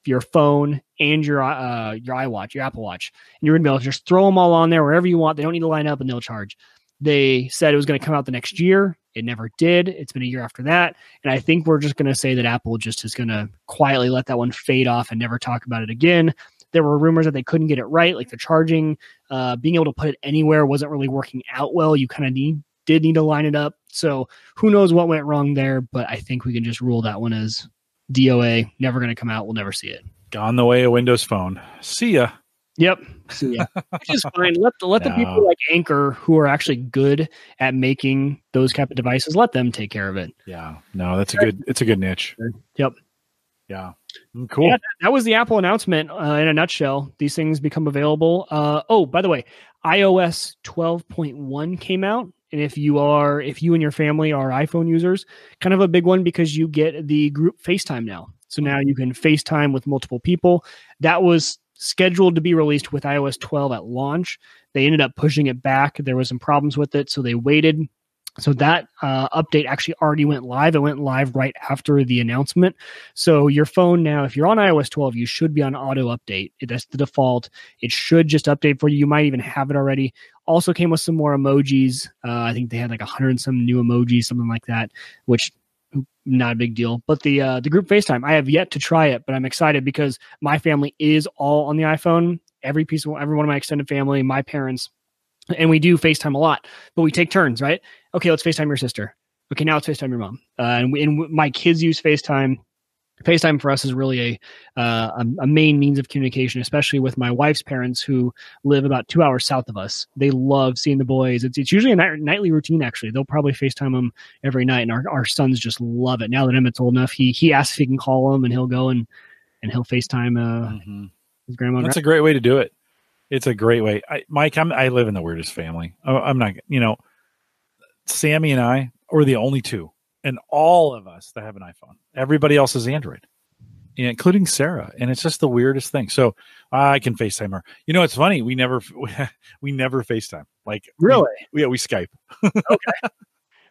your phone, and your uh, your iWatch, your Apple Watch, and you're going to be able to just throw them all on there wherever you want. They don't need to line up, and they'll charge. They said it was going to come out the next year. It never did. It's been a year after that. And I think we're just going to say that Apple just is going to quietly let that one fade off and never talk about it again. There were rumors that they couldn't get it right, like the charging, uh, being able to put it anywhere wasn't really working out well. You kind of need did need to line it up. So who knows what went wrong there, but I think we can just rule that one as DOA, never going to come out. We'll never see it. Gone the way of Windows Phone. See ya. Yep. See ya. [LAUGHS] Which is fine. Let the, let no. the people like Anker who are actually good at making those type of devices, let them take care of it. Yeah. No, that's a good it's a good niche. Yep. Yeah. Mm, cool. Yeah, that was the Apple announcement uh, in a nutshell. These things become available. Uh, oh, by the way, iOS 12.1 came out. And if you are, if you and your family are iPhone users, kind of a big one because you get the group FaceTime now. So now you can FaceTime with multiple people. That was scheduled to be released with iOS 12 at launch. They ended up pushing it back. There was some problems with it, so they waited so that uh, update actually already went live. It went live right after the announcement. So your phone now, if you're on iOS 12, you should be on auto update. That's the default. It should just update for you. You might even have it already. Also came with some more emojis. Uh, I think they had like a hundred some new emojis, something like that, which not a big deal. But the uh, the group FaceTime, I have yet to try it, but I'm excited because my family is all on the iPhone. Every piece of every one of my extended family, my parents, and we do FaceTime a lot, but we take turns, right? Okay, let's FaceTime your sister. Okay, now let's FaceTime your mom. Uh, and, we, and my kids use FaceTime. FaceTime for us is really a, uh, a main means of communication, especially with my wife's parents who live about two hours south of us. They love seeing the boys. It's, it's usually a night, nightly routine. Actually, they'll probably FaceTime them every night, and our, our sons just love it. Now that Emmett's old enough, he he asks if he can call them, and he'll go and and he'll FaceTime uh, mm-hmm. his grandma. That's a great way to do it. It's a great way. I, Mike, I'm, I live in the weirdest family. I'm not, you know, Sammy and I are the only two, and all of us that have an iPhone. Everybody else is Android, including Sarah, and it's just the weirdest thing. So I can FaceTime her. You know, it's funny. We never, [LAUGHS] we never FaceTime. Like really? We, yeah, we Skype. okay. [LAUGHS]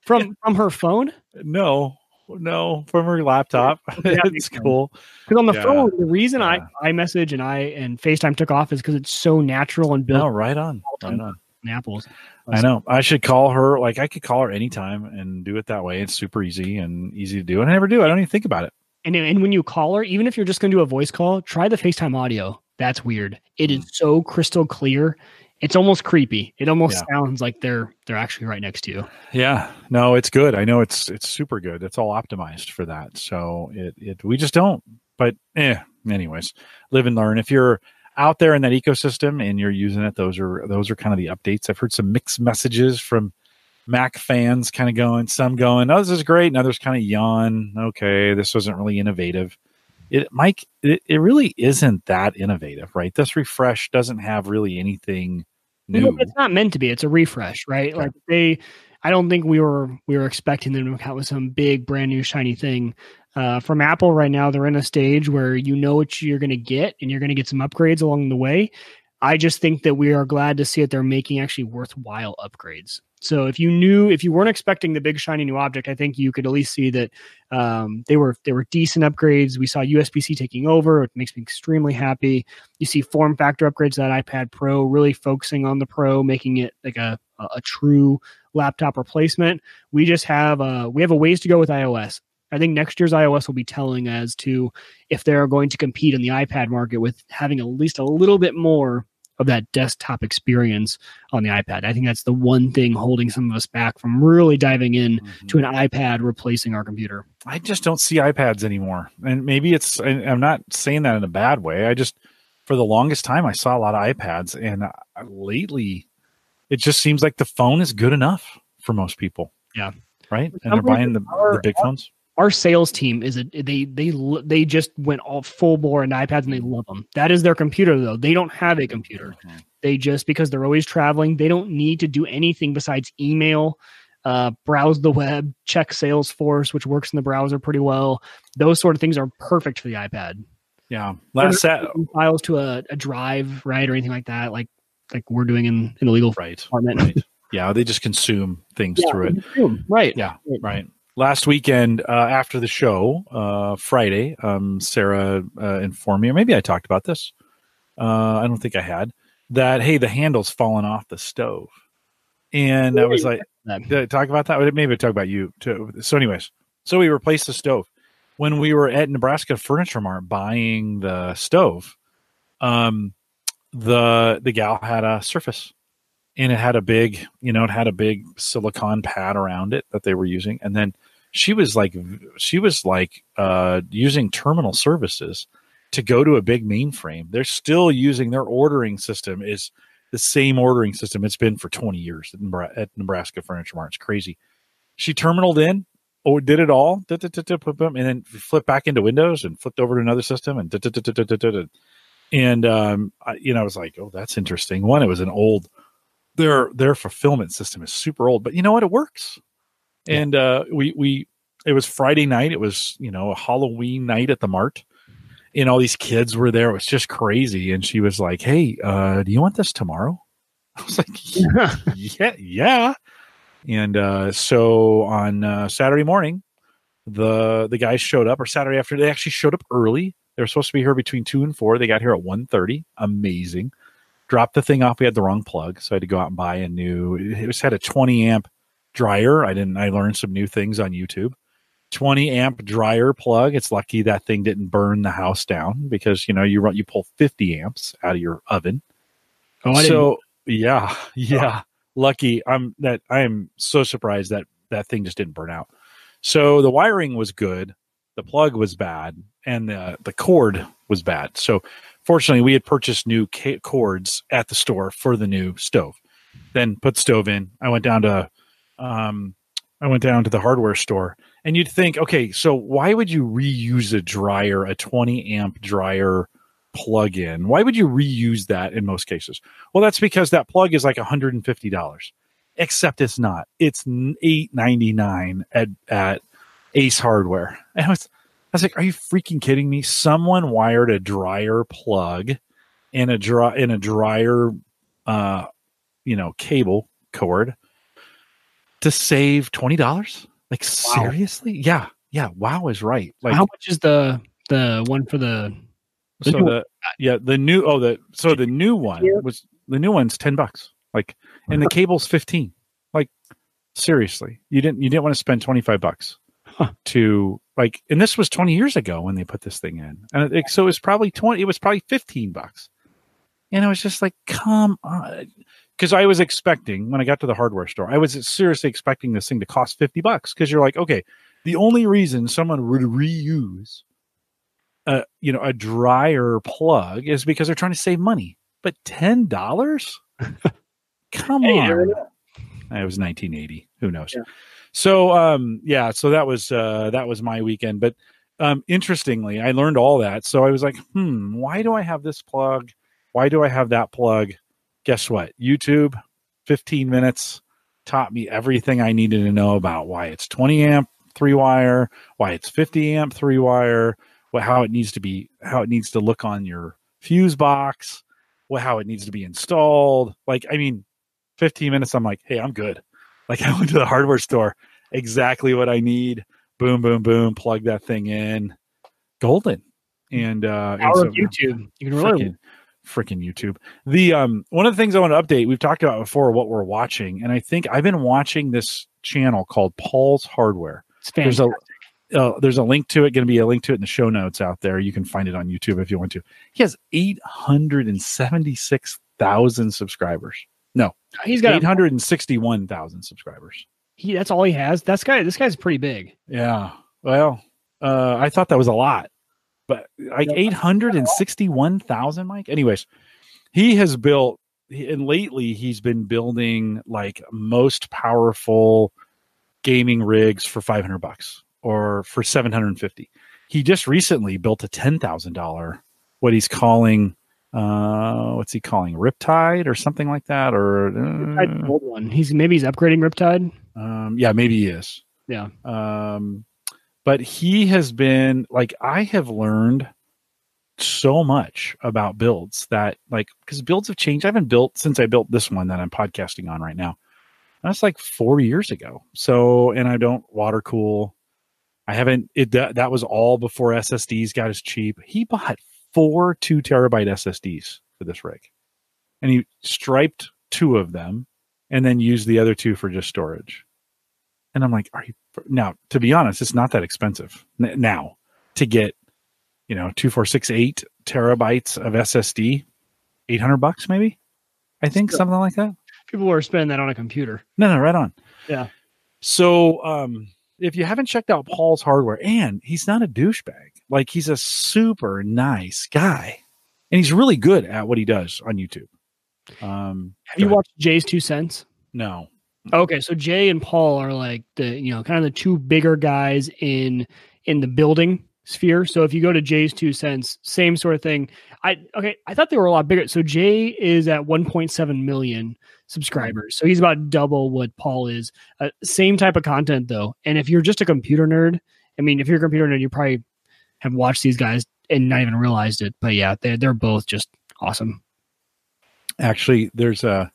From from her phone? No, no, from her laptop. [LAUGHS] Yeah, it's cool. Because on the yeah. phone, the reason yeah. iMessage and I and FaceTime took off is because it's so natural and built. No, right on. Right on. Apples. I know. I should call her. Like I could call her anytime and do it that way. It's super easy and easy to do. And I never do. I don't even think about it. And and when you call her, even if you're just going to do a voice call, try the FaceTime audio. That's weird. It is mm. so crystal clear it's almost creepy. It almost yeah. sounds like they're they're actually right next to you. Yeah. No, it's good. I know it's it's super good. It's all optimized for that. So it it we just don't. But eh, anyways, live and learn. If you're out there in that ecosystem and you're using it, those are those are kind of the updates. I've heard some mixed messages from Mac fans kind of going, some going, oh, this is great, and others kind of yawn. Okay, this wasn't really innovative. It, Mike, it, it really isn't that innovative, right? This refresh doesn't have really anything new. It's not meant to be. It's a refresh, right? Okay. Like they, I don't think we were we were expecting them to come out with some big brand new shiny thing. Uh, from Apple right now, they're in a stage where you know what you're going to get, and you're going to get some upgrades along the way. I just think that we are glad to see that they're making actually worthwhile upgrades. So if you knew, if you weren't expecting the big shiny new object, I think you could at least see that um, they were they were decent upgrades. We saw USB-C taking over. It makes me extremely happy. You see form factor upgrades that iPad Pro, really focusing on the Pro, making it like a a, a true laptop replacement. We just have uh, we have a ways to go with iOS. I think next year's iOS will be telling as to if they're going to compete in the iPad market with having at least a little bit more of that desktop experience on the iPad. I think that's the one thing holding some of us back from really diving in mm-hmm. to an iPad replacing our computer. I just don't see iPads anymore. And maybe it's, I'm not saying that in a bad way. I just, for the longest time, I saw a lot of iPads. And uh, lately, it just seems like the phone is good enough for most people. Yeah. Right. And they're buying the, the big phones our sales team is a they they they just went all full bore into iPads and they love them. That is their computer though. They don't have a computer. Mm-hmm. They just because they're always traveling, they don't need to do anything besides email, uh, browse the web, check Salesforce, which works in the browser pretty well. Those sort of things are perfect for the iPad. Yeah, last set files to a, a drive, right, or anything like that, like like we're doing in in the legal right, department. Right. Yeah, they just consume things yeah, through it. Consume. Right. Yeah. Right last weekend uh, after the show, uh, Friday, um, Sarah uh, informed me, or maybe I talked about this. Uh, I don't think I had that. Hey, the handle's fallen off the stove, and I was like, "Did I talk about that?" Maybe I talk about you too. So, anyways, so we replaced the stove when we were at Nebraska Furniture Mart buying the stove. Um, the the gal had a surface and it had a big, you know, it had a big silicon pad around it that they were using. And then she was like, she was like uh, using terminal services to go to a big mainframe. They're still using their ordering system is the same ordering system it's been for 20 years at Nebraska Furniture Mart. It's crazy. She terminaled in, or did it all, and then flipped back into Windows and flipped over to another system and and um, you know, I was like, oh, that's interesting. One, it was an old their their fulfillment system is super old, but you know what? It works. Yeah. And uh, we we it was Friday night. It was you know a Halloween night at the mart, and all these kids were there. It was just crazy. And she was like, "Hey, uh, do you want this tomorrow?" [LAUGHS] I was like, [LAUGHS] "Yeah, yeah." And uh, so on uh, Saturday morning, the the guys showed up, or Saturday after they actually showed up early. They were supposed to be here between two and four. They got here at 1.30. Amazing dropped the thing off. We had the wrong plug, so I had to go out and buy a new. It was had a 20 amp dryer. I didn't. I learned some new things on YouTube. 20 amp dryer plug. It's lucky that thing didn't burn the house down because you know you run you pull 50 amps out of your oven. Oh, I so yeah, [LAUGHS] yeah. Lucky. I'm that. I am so surprised that that thing just didn't burn out. So the wiring was good, the plug was bad, and the the cord was bad. So fortunately, we had purchased new ca- cords at the store for the new stove. Then put stove in. I went down to, um, I went down to the hardware store, and you'd think, okay, so why would you reuse a dryer, a 20 amp dryer plug-in? Why would you reuse that in most cases? Well, that's because that plug is like $150. Except it's not. It's eight ninety nine at at Ace Hardware. [LAUGHS] And I was was like, "Are you freaking kidding me? Someone wired a dryer plug in a dry in a dryer, uh, you know, cable cord to save twenty dollars? Like wow. seriously? Yeah, yeah. Wow is right. Like, how much is the the one for the? the so new, the yeah the new oh the so the new one was the new one's ten bucks. Like, and the cable's fifteen. Like, seriously, you didn't you didn't want to spend twenty five bucks huh. [LAUGHS] to like, and this was 20 years ago when they put this thing in, and it, so it was probably 20. It was probably 15 bucks, and I was just like, come on, because I was expecting when I got to the hardware store, I was seriously expecting this thing to cost 50 bucks because you're like, okay, the only reason someone would reuse a you know a dryer plug is because they're trying to save money, but ten dollars. [LAUGHS] Come hey, on. It was 1980. Who knows? Yeah. So um, yeah, so that was uh, that was my weekend. But um, interestingly, I learned all that. So I was like, hmm, why do I have this plug? Why do I have that plug? Guess what? YouTube, 15 minutes taught me everything I needed to know about why it's 20 amp three wire, why it's 50 amp three wire, what how it needs to be, how it needs to look on your fuse box, what how it needs to be installed. Like, I mean, 15 minutes, I'm like, hey, I'm good. Like [LAUGHS] I went to the hardware store, exactly what I need. Boom, boom, boom. Plug that thing in. Golden. And uh, and so- YouTube. You can really freaking, YouTube. The um one of the things I want to update, we've talked about before what we're watching, and I think I've been watching this channel called Paul's Hardware. it's There's a uh, there's a link to it, going to be a link to it in the show notes out there. You can find it on YouTube if you want to. He has 876,000 subscribers. No, he's got a, 861,000 subscribers. he, that's all he has. That's guy. This guy's pretty big. Yeah. Well, uh, I thought that was a lot, but like Yeah. 861,000, Mike. Anyways, he has built, and lately he's been building like most powerful gaming rigs for 500 bucks or for 750. He just recently built a $10,000, what he's calling, uh, what's he calling Riptide or something like that? Or, uh, old one. He's maybe he's upgrading Riptide. um, yeah, maybe he is. Yeah. Um, but he has been like I have learned so much about builds that like because builds have changed. I haven't built since I built this one that I'm podcasting on right now. That's like four years ago. So and I don't water cool. I haven't it that, that was all before SSDs got as cheap. He bought four two terabyte SSDs for this rig. And he striped two of them and then used the other two for just storage. And I'm like, are you now? To be honest, it's not that expensive n- now to get, you know, two, four, six, eight terabytes of SSD, eight hundred bucks maybe. I think Still. something like that. People are spending that on a computer. No, no, right on. Yeah. So, um, if you haven't checked out Paul's hardware, and he's not a douchebag, like he's a super nice guy, and he's really good at what he does on YouTube. Um, Have you ahead. watched JayzTwoCents? No. Okay, so Jay and Paul are like the you know kind of the two bigger guys in in the building sphere. So if you go to JayzTwoCents, same sort of thing. I okay, I thought they were a lot bigger. So Jay is at 1.7 million subscribers, so he's about double what Paul is. Uh, same type of content though, and if you're just a computer nerd, I mean, if you're a computer nerd, you probably have watched these guys and not even realized it. But yeah, they're they're both just awesome. Actually, there's a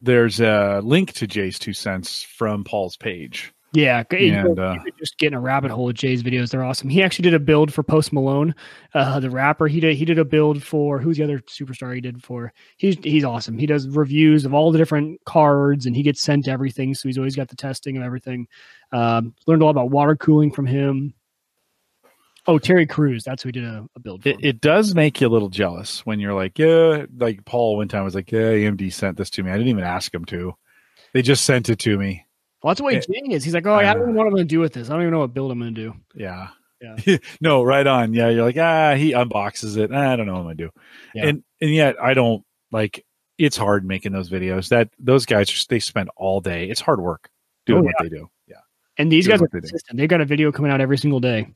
there's a link to JayzTwoCents from Paul's page. Yeah, And, uh, just getting a rabbit hole of Jay's videos. They're awesome. He actually did a build for Post Malone, uh, the rapper. He did he did a build for who's the other superstar he did for. He's he's awesome. He does reviews of all the different cards, and he gets sent everything. So he's always got the testing of everything. Um, learned a lot about water cooling from him. Oh, Terry Crews. That's who did a, a build for. It, it does make you a little jealous when you're like, yeah, like Paul one time was like, yeah, AMD sent this to me. I didn't even ask him to. They just sent it to me. well, that's the way eh, it- Jay is. He's like, oh, I I don't know. even know what I'm going to do with this. I don't even know what build I'm going to do. Yeah. Yeah. [LAUGHS] no, right on. Yeah. You're like, ah, he unboxes it. Ah, I don't know what I'm gonna do. Yeah. And and yet I don't like it's hard making those videos. That those guys just they spend all day. It's hard work doing Oh, what they do. Yeah. And these Doing guys are what they do. consistent. They've got a video coming out every single day,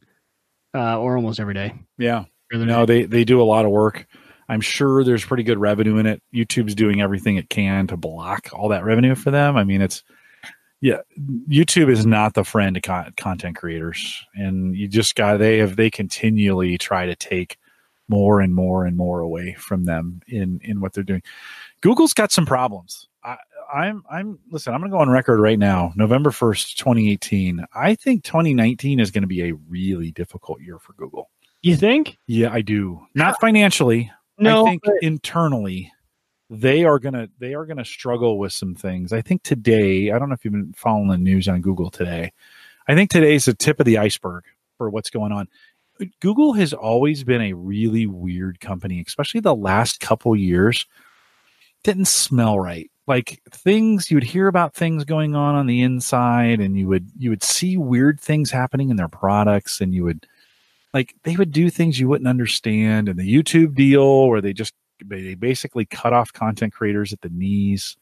uh, or almost every day. Yeah. Every No, day. they they do a lot of work. I'm sure there's pretty good revenue in it. YouTube's doing everything it can to block all that revenue for them. I mean, it's yeah, YouTube is not the friend to con- content creators, and you just got they have they continually try to take more and more and more away from them in in what they're doing. Google's got some problems. I'm I'm listen. I'm going to go on record right now. November first, 2018. I think 2019 is going to be a really difficult year for Google. You think? Yeah, I do. Not financially. No, I think but- internally they are gonna they are gonna struggle with some things. I think today, I don't know if you've been following the news on Google today. I think today's the tip of the iceberg for what's going on. Google has always been a really weird company, especially the last couple years. Didn't smell right. Like things you would hear about things going on on the inside, and you would you would see weird things happening in their products, and you would like they would do things you wouldn't understand. And the YouTube deal where they just they basically cut off content creators at the knees,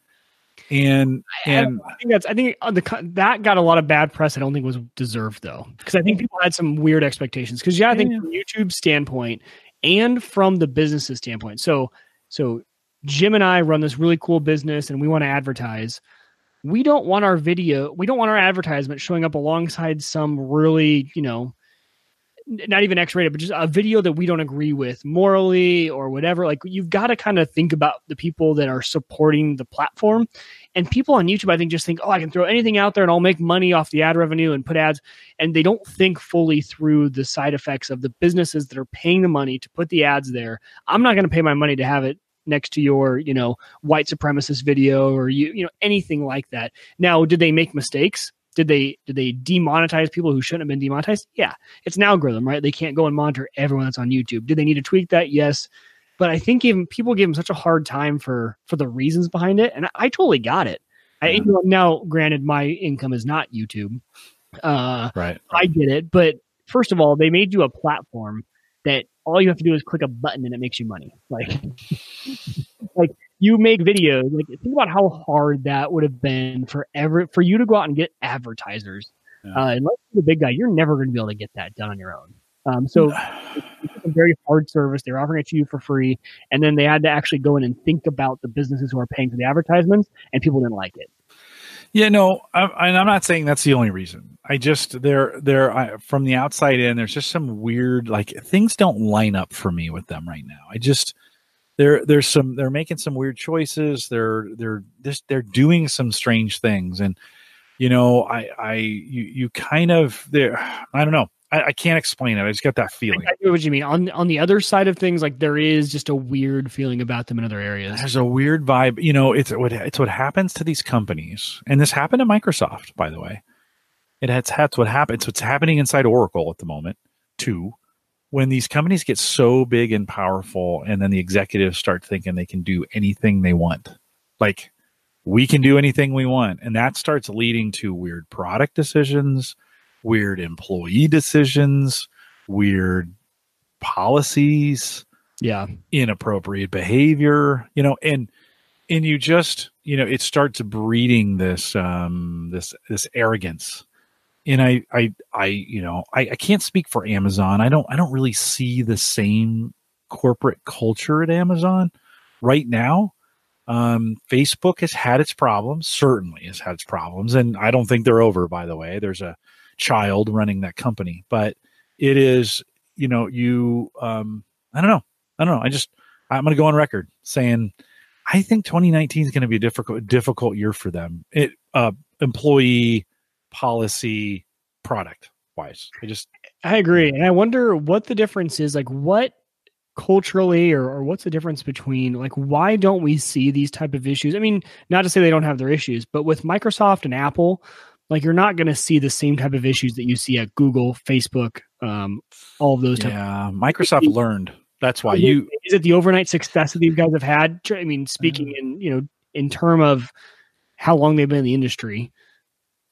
and and I think that's. I think uh, the that got a lot of bad press. I don't think was deserved though, because I think people had some weird expectations. Because yeah, I think Yeah. from YouTube standpoint and from the business's standpoint. So so Jim and I run this really cool business, and we want to advertise. We don't want our video. We don't want our advertisement showing up alongside some really you know. Not even X-rated, but just a video that we don't agree with morally or whatever. Like you've got to kind of think about the people that are supporting the platform And people on YouTube, I think, just think, oh, I can throw anything out there and I'll make money off the ad revenue and put ads. And they don't think fully through the side effects of the businesses that are paying the money to put the ads there. I'm not going to pay my money to have it next to your, you know, white supremacist video or you, you know, anything like that. Now, did they make mistakes? Did they did they demonetize people who shouldn't have been demonetized? Yeah, it's an algorithm, right? They can't go and monitor everyone that's on YouTube. Did they need to tweak that? Yes, but I think even people give them such a hard time for for the reasons behind it, and I, I totally got it. I, you know, now, granted, my income is not YouTube. Uh, right. I get it, but first of all, they made you a platform that all you have to do is click a button and it makes you money. Like, [LAUGHS] like you make videos. Like, think about how hard that would have been for ever for you to go out and get advertisers. Yeah. Uh, unless you're the big guy, you're never going to be able to get that done on your own. Um, so it's, [SIGHS] it's a very hard service. They're offering it to you for free, and then they had to actually go in and think about the businesses who are paying for the advertisements, and people didn't like it. Yeah, no, I'm, and I'm not saying that's the only reason. I just there there I, from the outside in, there's just some weird like things don't line up for me with them right now. I just there there's some they're making some weird choices. They're they're just they're doing some strange things, and you know, I I you you kind of there. I don't know. I, I can't explain it. I just got that feeling. I know what you mean. On on the other side of things, like there is just a weird feeling about them in other areas. There's a weird vibe. You know, it's what it's what happens to these companies, and this happened to Microsoft, by the way. It has that's what happens. What's happening inside Oracle at the moment, too. When these companies get so big and powerful, and then the executives start thinking they can do anything they want, like we can do anything we want, and that starts leading to weird product decisions, weird employee decisions, weird policies, Yeah, inappropriate behavior, you know, and and you just, you know, it starts breeding this um this this arrogance. And I I I you know, I, I can't speak for Amazon. I don't I don't really see the same corporate culture at Amazon right now. Um, Facebook has had its problems, certainly has had its problems, and I don't think they're over, by the way. There's a child running that company, but it is, you know, you um I don't know. I don't know. I just I'm going to go on record saying I think 2019 is going to be a difficult difficult year for them. It uh employee policy product wise. I just I agree, and I wonder what the difference is. Like, what culturally, or, or what's the difference between like why don't we see these type of issues? I mean, not to say they don't have their issues, but with Microsoft and Apple, like you're not going to see the same type of issues that you see at Google, Facebook, um, all of those. Type yeah, Microsoft learned. That's why you is it the overnight success that these guys have had? I mean, speaking in you know in term of how long they've been in the industry.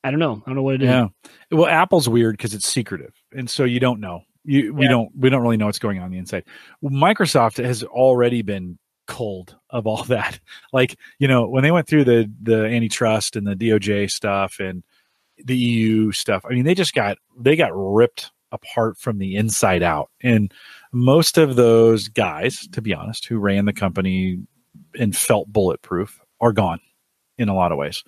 I don't know. I don't know what it is. yeah. Well, Apple's weird because it's secretive, and so you don't know. You we Yeah. don't we don't really know what's going on, on the inside. Microsoft has already been cold of all [LAUGHS] that. Like you know when they went through the the antitrust and the DOJ stuff and the EU stuff. I mean, they just got they got ripped apart from the inside out, and most of those guys, to be honest, who ran the company and felt bulletproof, are gone in a lot of ways.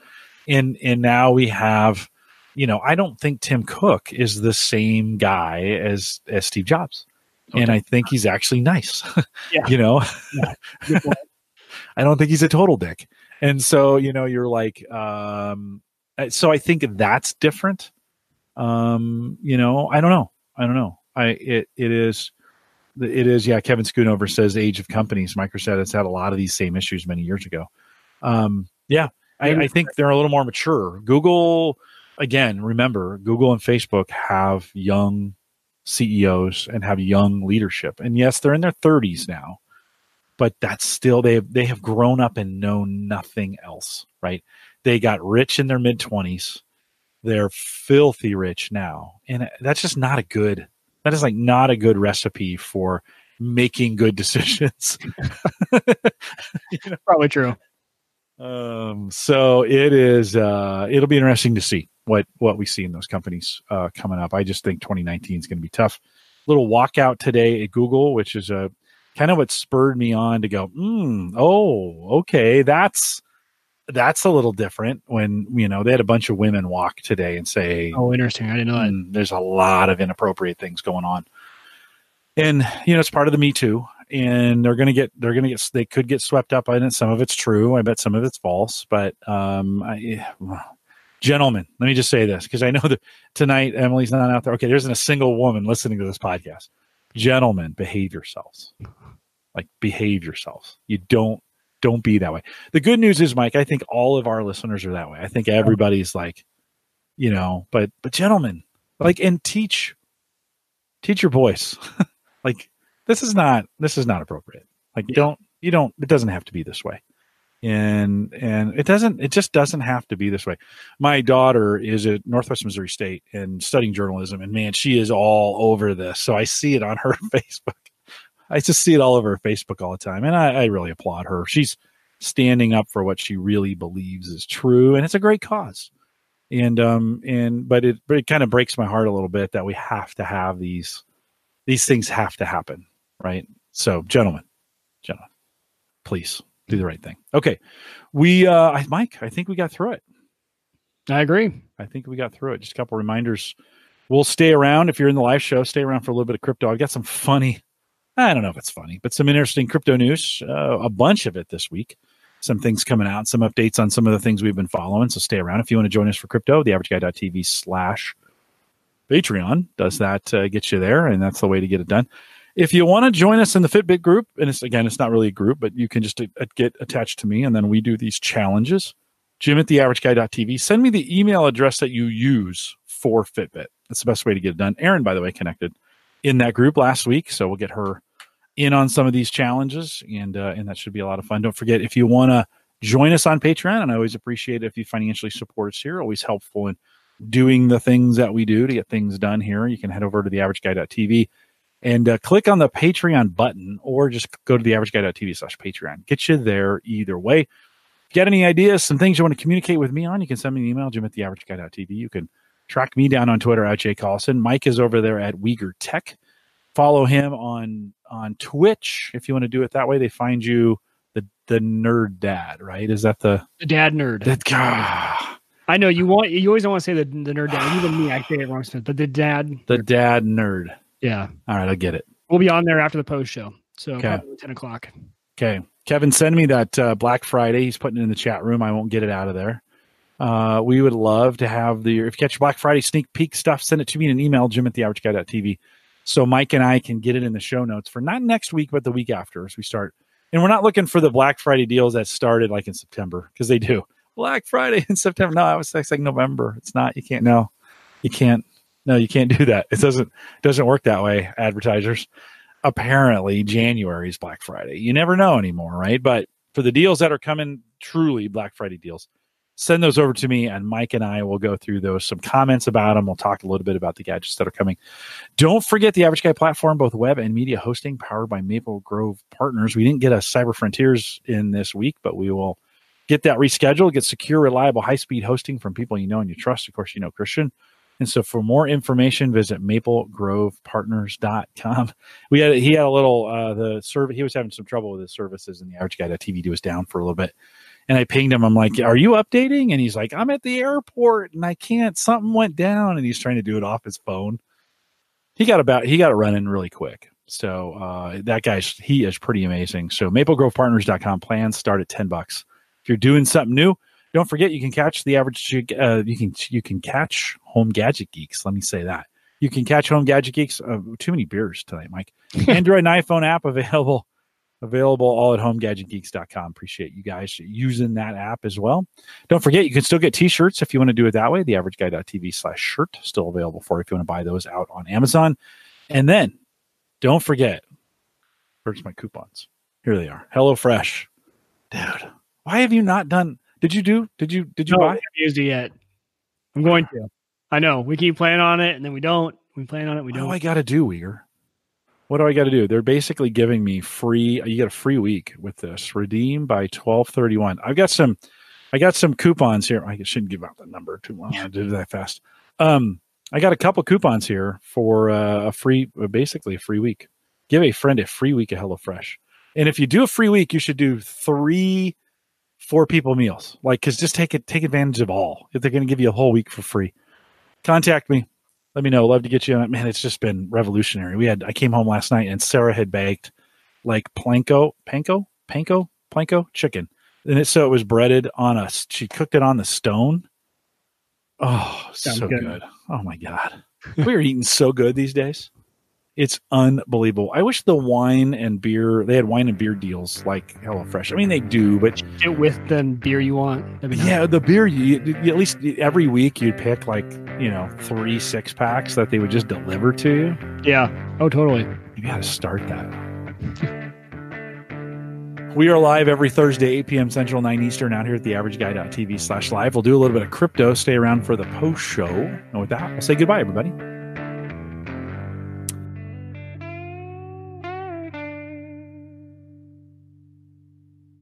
And and now we have you know, I don't think Tim Cook is the same guy as as Steve Jobs, and I think he's actually nice. [LAUGHS] Yeah. you know, point. [LAUGHS] I don't think he's a total dick, and so you know, you're like, um, so I think that's different. Um, you know, I don't know, I don't know. I it it is. It is, yeah. Kevin Schoonover says age of companies. Microsoft has had a lot of these same issues many years ago. Um, yeah, I, I think they're a little more mature. Google, again, remember, Google and Facebook have young CEOs and have young leadership. And yes, they're in their 30s now, but that's still they have, they have grown up and know nothing else, right? They got rich in their mid 20s. They're filthy rich now. And that's just not a good that is like not a good recipe for making good [LAUGHS] decisions. [LAUGHS] Probably true. Um, so it is. Uh, it'll be interesting to see what what we see in those companies uh, coming up. I just think 2019 is going to be tough. Little walkout today at Google, which is a kind of what spurred me on to go. Mm, oh, okay, that's that's a little different. When you know they had a bunch of women walk today and say, Oh, interesting. I didn't know that. and there's a lot of inappropriate things going on. And you know, it's part of the Me Too. and they're going to get they're going to get they could get swept up in it. Some of it's true. I bet some of it's false. But um, I, gentlemen, let me just say this because I know that tonight Emily's not out there. Okay, there isn't a single woman listening to this podcast. Gentlemen, behave yourselves. Like behave yourselves. You don't don't be that way. The good news is, Mike, I think all of our listeners are that way. I think everybody's like, you know, but but gentlemen, like and teach teach your boys. [LAUGHS] like this is not this is not appropriate. Like you don't you don't it doesn't have to be this way. And and it doesn't it just doesn't have to be this way. My daughter is at Northwest Missouri State and studying journalism and man, she is all over this. So I see it on her [LAUGHS] Facebook. I just see it all over Facebook all the time. And I, I really applaud her. She's standing up for what she really believes is true. And it's a great cause. And um and but it but it kind of breaks my heart a little bit that we have to have these these things have to happen right? So gentlemen gentlemen please do the right thing. Okay we uh mike i think we got through it. I agree. I think we got through it. Just a couple reminders. We'll stay around. If you're in the live show stay around for a little bit of crypto. I've got some funny i don't know if it's funny but some interesting crypto news uh, a bunch of it this week some things coming out, some updates on some of the things we've been following. So stay around if you want to join us for crypto. The average guy.tv slash Patreon does that uh, get you there, and that's the way to get it done. If you want to join us in the Fitbit group, and it's again, it's not really a group, but you can just uh, get attached to me, and then we do these challenges. Jim at the average guy.tv. Send me the email address that you use for Fitbit. That's the best way to get it done. Aaron, by the way, connected in that group last week, so we'll get her in on some of these challenges, and uh, and that should be a lot of fun. Don't forget if you want to join us on Patreon, and I always appreciate if you financially support us here. Always helpful in doing the things that we do to get things done here. You can head over to the averageguy.tv and uh, click on the Patreon button, or just go to the averageguy.tv slash Patreon. Get you there either way. If you any ideas, some things you want to communicate with me on, you can send me an email, jim at the averageguy.tv. You can track me down on Twitter at Jay Collison. Mike is over there at WiegerTech. Follow him on on Twitch if you want to do it that way. They find you the the nerd dad, right? Is that the the dad nerd? That, ah. I know you want you always want to say the the nerd dad. Even me, I say it wrong, but the dad, the dad nerd. Yeah. All right, I get it. We'll be on there after the post show, so okay. ten o'clock. Okay, Kevin, send me that uh, Black Friday. He's putting it in the chat room. I won't get it out of there. Uh, we would love to have the if you catch Black Friday sneak peek stuff, send it to me in an email, Jim at the average guy.tv so Mike and I can get it in the show notes for not next week, but the week after as we start. And we're not looking for the Black Friday deals that started like in September because they do Black Friday in [LAUGHS] September. No, I was like November. It's not. You can't. No, you can't. No, you can't do that. It doesn't doesn't work that way. Advertisers. Apparently, January is Black Friday. You never know anymore, right? But for the deals that are coming, truly Black Friday deals, send those over to me and Mike and I will go through those, some comments about them. We'll talk a little bit about the gadgets that are coming. Don't forget the Average Guy platform, both web and media hosting powered by Maple Grove Partners. We didn't get a Cyber Frontiers in this week, but we will get that rescheduled, get secure, reliable, high speed hosting from people you know and you trust. Of course, you know Christian. And so for more information, visit maplegrovepartners.com. We had he had a little uh the service, he was having some trouble with his services and the average guy TV was down for a little bit. And I pinged him. I'm like, "Are you updating?" And he's like, "I'm at the airport and I can't. Something went down." And he's trying to do it off his phone. He got about he got it running really quick. So uh, that guy's he is pretty amazing. So MapleGrovePartners.com plans start at ten bucks. If you're doing something new, don't forget you can catch the average. Uh, you can you can catch Home Gadget Geeks. Let me say that you can catch Home Gadget Geeks. Uh, too many beers tonight, Mike. [LAUGHS] Android and iPhone app available available all at homegadgetgeeks.com. Appreciate you guys using that app as well. Don't forget, you can still get t-shirts if you want to do it that way. The averageguy.tv slash shirt still available for you if you want to buy those out on Amazon. And then don't forget, where's my coupons? Here they are. Hello Fresh. Dude, why have you not done did you do did you did you no, buy? I haven't used it yet. I'm going to. I know. We keep playing on it and then we don't. We plan on it, we don't. What do I gotta do, Wieger? What do I got to do? They're basically giving me free. You get a free week with this. Redeem by twelve thirty one. I've got some. I got some coupons here. I shouldn't give out the number too long. I did that fast. Um, I got a couple coupons here for uh, a free, uh, basically a free week. Give a friend a free week of HelloFresh, and if you do a free week, you should do three four people meals. Like, cause just take it, take advantage of all. If they're going to give you a whole week for free, contact me let me know. Love to get you on it. Man, it's just been revolutionary. We had I came home last night and Sarah had baked like planko, panko, panko, planko chicken. And it, so it was breaded on a, she cooked it on the stone. Oh, Sounds so good. good. Oh my God. we are eating so good these days. It's unbelievable. I wish the wine and beer, they had wine and beer deals like HelloFresh. I mean, they do, but Get with the beer you want. That'd be nice. yeah, the beer, you, you- at least every week you'd pick like, you know, three six packs that they would just deliver to you. Yeah. Oh, totally. You got to start that. we are live every Thursday, 8 p.m. Central, 9 Eastern, out here at theaverageguy.tv slash live. We'll do a little bit of crypto. Stay around for the post show. And with that, I'll say goodbye, everybody.